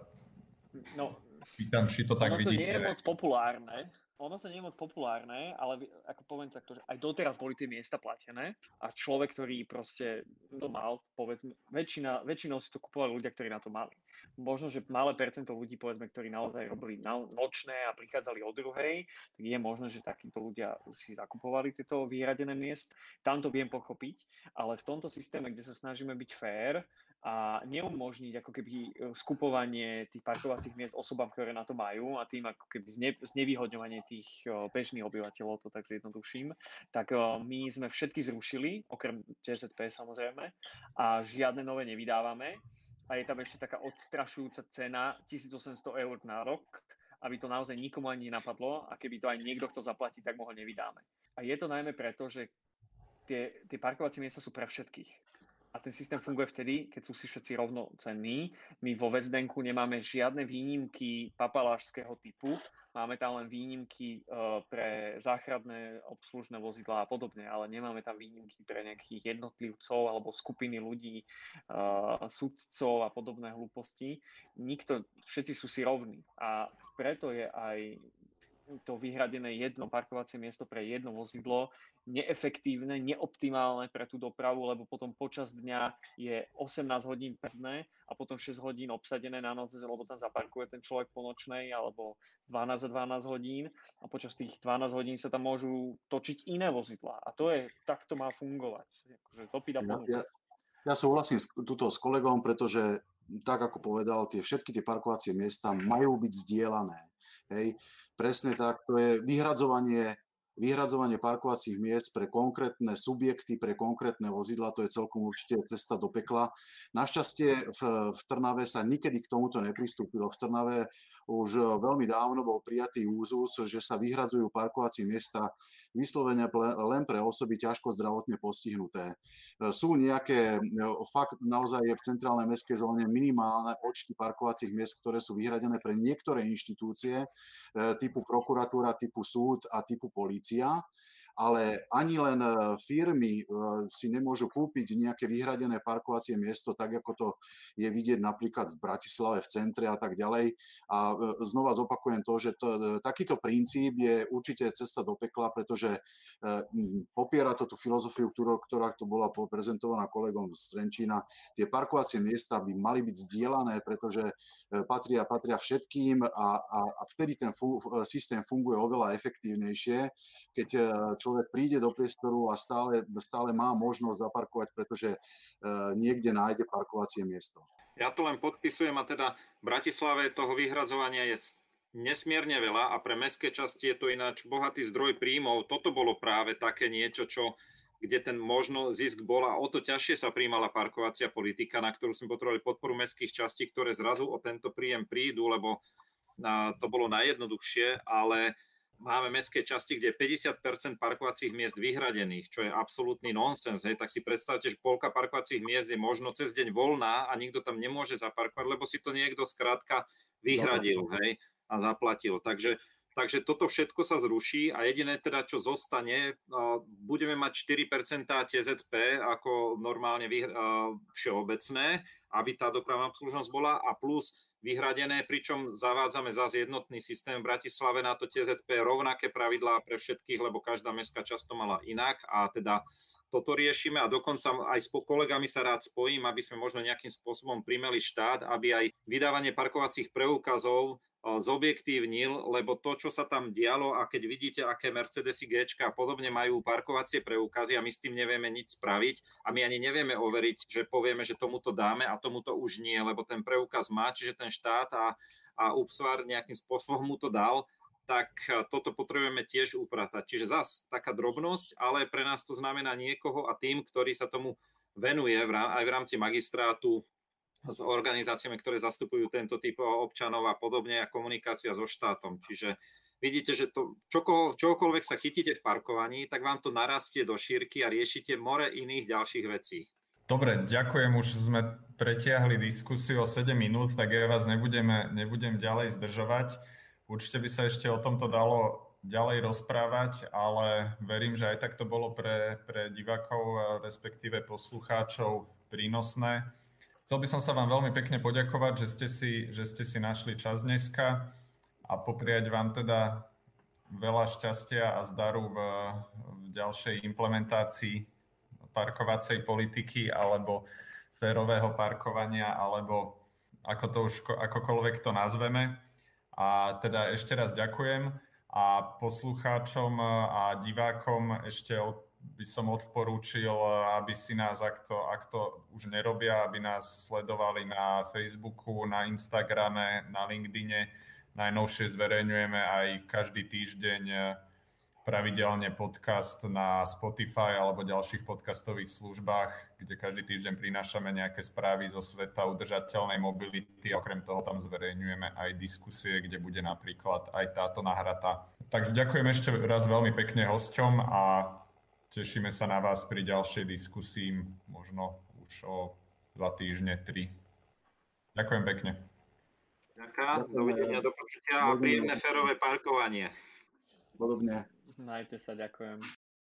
No, Pýtam, či to tak ono to vidíte. nie je moc populárne, ono sa nie je moc populárne, ale ako poviem takto, že aj doteraz boli tie miesta platené a človek, ktorý proste to mal, povedzme, väčšina, väčšinou si to kupovali ľudia, ktorí na to mali. Možno, že malé percento ľudí, povedzme, ktorí naozaj robili nočné a prichádzali o druhej, tak je možné, že takíto ľudia si zakupovali tieto vyhradené miest. Tam to viem pochopiť, ale v tomto systéme, kde sa snažíme byť fair, a neumožniť ako keby e, skupovanie tých parkovacích miest osobám, ktoré na to majú a tým ako keby zne, znevýhodňovanie tých e, bežných obyvateľov, to tak zjednoduším, tak e, my sme všetky zrušili, okrem TZP samozrejme, a žiadne nové nevydávame. A je tam ešte taká odstrašujúca cena 1800 eur na rok, aby to naozaj nikomu ani nenapadlo a keby to aj niekto chcel zaplatiť, tak mu ho nevydáme. A je to najmä preto, že tie, tie parkovacie miesta sú pre všetkých a ten systém funguje vtedy, keď sú si všetci rovnocenní. My vo Vezdenku nemáme žiadne výnimky papalášského typu, máme tam len výnimky uh, pre záchranné obslužné vozidlá a podobne, ale nemáme tam výnimky pre nejakých jednotlivcov alebo skupiny ľudí, uh, sudcov a podobné hlúposti. Nikto, všetci sú si rovní a preto je aj to vyhradené jedno parkovacie miesto pre jedno vozidlo neefektívne, neoptimálne pre tú dopravu, lebo potom počas dňa je 18 hodín pezné a potom 6 hodín obsadené na noc, lebo tam zaparkuje ten človek po nočnej, alebo 12 a 12 hodín a počas tých 12 hodín sa tam môžu točiť iné vozidlá. A to je, tak to má fungovať. Akože a ja, ja, ja súhlasím s, tuto s kolegom, pretože tak ako povedal, tie všetky tie parkovacie miesta majú byť zdieľané. Hej. Presne tak, to je vyhradzovanie vyhradzovanie parkovacích miest pre konkrétne subjekty, pre konkrétne vozidla, to je celkom určite cesta do pekla. Našťastie v, v Trnave sa nikedy k tomuto nepristúpilo. V Trnave už veľmi dávno bol prijatý úzus, že sa vyhradzujú parkovacie miesta vyslovene len pre osoby ťažko zdravotne postihnuté. Sú nejaké, fakt naozaj je v centrálnej mestskej zóne minimálne počty parkovacích miest, ktoré sú vyhradené pre niektoré inštitúcie typu prokuratúra, typu súd a typu polícia policija ale ani len e, firmy e, si nemôžu kúpiť nejaké vyhradené parkovacie miesto, tak ako to je vidieť napríklad v Bratislave, v centre a tak ďalej. A e, znova zopakujem to, že to, takýto princíp je určite cesta do pekla, pretože popiera to tú filozofiu, ktorá, tu bola prezentovaná kolegom z Trenčína. Tie parkovacie miesta by mali byť zdieľané, pretože patria, patria všetkým a, a, a vtedy ten fu, systém funguje oveľa efektívnejšie, keď človek príde do priestoru a stále, stále má možnosť zaparkovať, pretože e, niekde nájde parkovacie miesto. Ja to len podpisujem a teda v Bratislave toho vyhradzovania je nesmierne veľa a pre mestské časti je to ináč bohatý zdroj príjmov. Toto bolo práve také niečo, čo kde ten možno zisk bol a o to ťažšie sa príjmala parkovacia politika, na ktorú sme potrebovali podporu mestských častí, ktoré zrazu o tento príjem prídu, lebo to bolo najjednoduchšie, ale máme mestské časti, kde je 50% parkovacích miest vyhradených, čo je absolútny nonsens. Hej. Tak si predstavte, že polka parkovacích miest je možno cez deň voľná a nikto tam nemôže zaparkovať, lebo si to niekto skrátka vyhradil hej, a zaplatil. Takže, takže toto všetko sa zruší a jediné teda, čo zostane, budeme mať 4% TZP ako normálne všeobecné, aby tá dopravná obslužnosť bola a plus vyhradené, pričom zavádzame zase jednotný systém v Bratislave na to TZP, rovnaké pravidlá pre všetkých, lebo každá mestská často mala inak a teda toto riešime a dokonca aj s kolegami sa rád spojím, aby sme možno nejakým spôsobom primeli štát, aby aj vydávanie parkovacích preukazov zobjektívnil, lebo to, čo sa tam dialo a keď vidíte, aké Mercedesy G a podobne majú parkovacie preukazy a my s tým nevieme nič spraviť a my ani nevieme overiť, že povieme, že tomuto dáme a tomuto už nie, lebo ten preukaz má, čiže ten štát a, a UPSVAR nejakým spôsobom mu to dal, tak toto potrebujeme tiež upratať. Čiže zas taká drobnosť, ale pre nás to znamená niekoho a tým, ktorý sa tomu venuje aj v rámci magistrátu, s organizáciami, ktoré zastupujú tento typ občanov a podobne a komunikácia so štátom. Čiže vidíte, že to, čoko, čokoľvek sa chytíte v parkovaní, tak vám to narastie do šírky a riešite more iných ďalších vecí. Dobre, ďakujem, už sme pretiahli diskusiu o 7 minút, tak ja vás nebudeme, nebudem ďalej zdržovať. Určite by sa ešte o tomto dalo ďalej rozprávať, ale verím, že aj tak to bolo pre, pre divákov, respektíve poslucháčov prínosné Chcel by som sa vám veľmi pekne poďakovať, že ste si, že ste si našli čas dneska a popriať vám teda veľa šťastia a zdaru v, v ďalšej implementácii parkovacej politiky alebo férového parkovania, alebo ako to už akokoľvek to nazveme. A teda ešte raz ďakujem a poslucháčom a divákom ešte od, by som odporúčil, aby si nás, ak to, ak to už nerobia, aby nás sledovali na Facebooku, na Instagrame, na LinkedIne. Najnovšie zverejňujeme aj každý týždeň pravidelne podcast na Spotify alebo ďalších podcastových službách, kde každý týždeň prinášame nejaké správy zo sveta udržateľnej mobility. Okrem toho tam zverejňujeme aj diskusie, kde bude napríklad aj táto nahrata. Takže ďakujem ešte raz veľmi pekne hosťom a tešíme sa na vás pri ďalšej diskusii, možno už o dva týždne, tri. Ďakujem pekne. Ďakujem, dovidenia, do počutia a príjemné férové parkovanie. Podobne. Majte sa, ďakujem.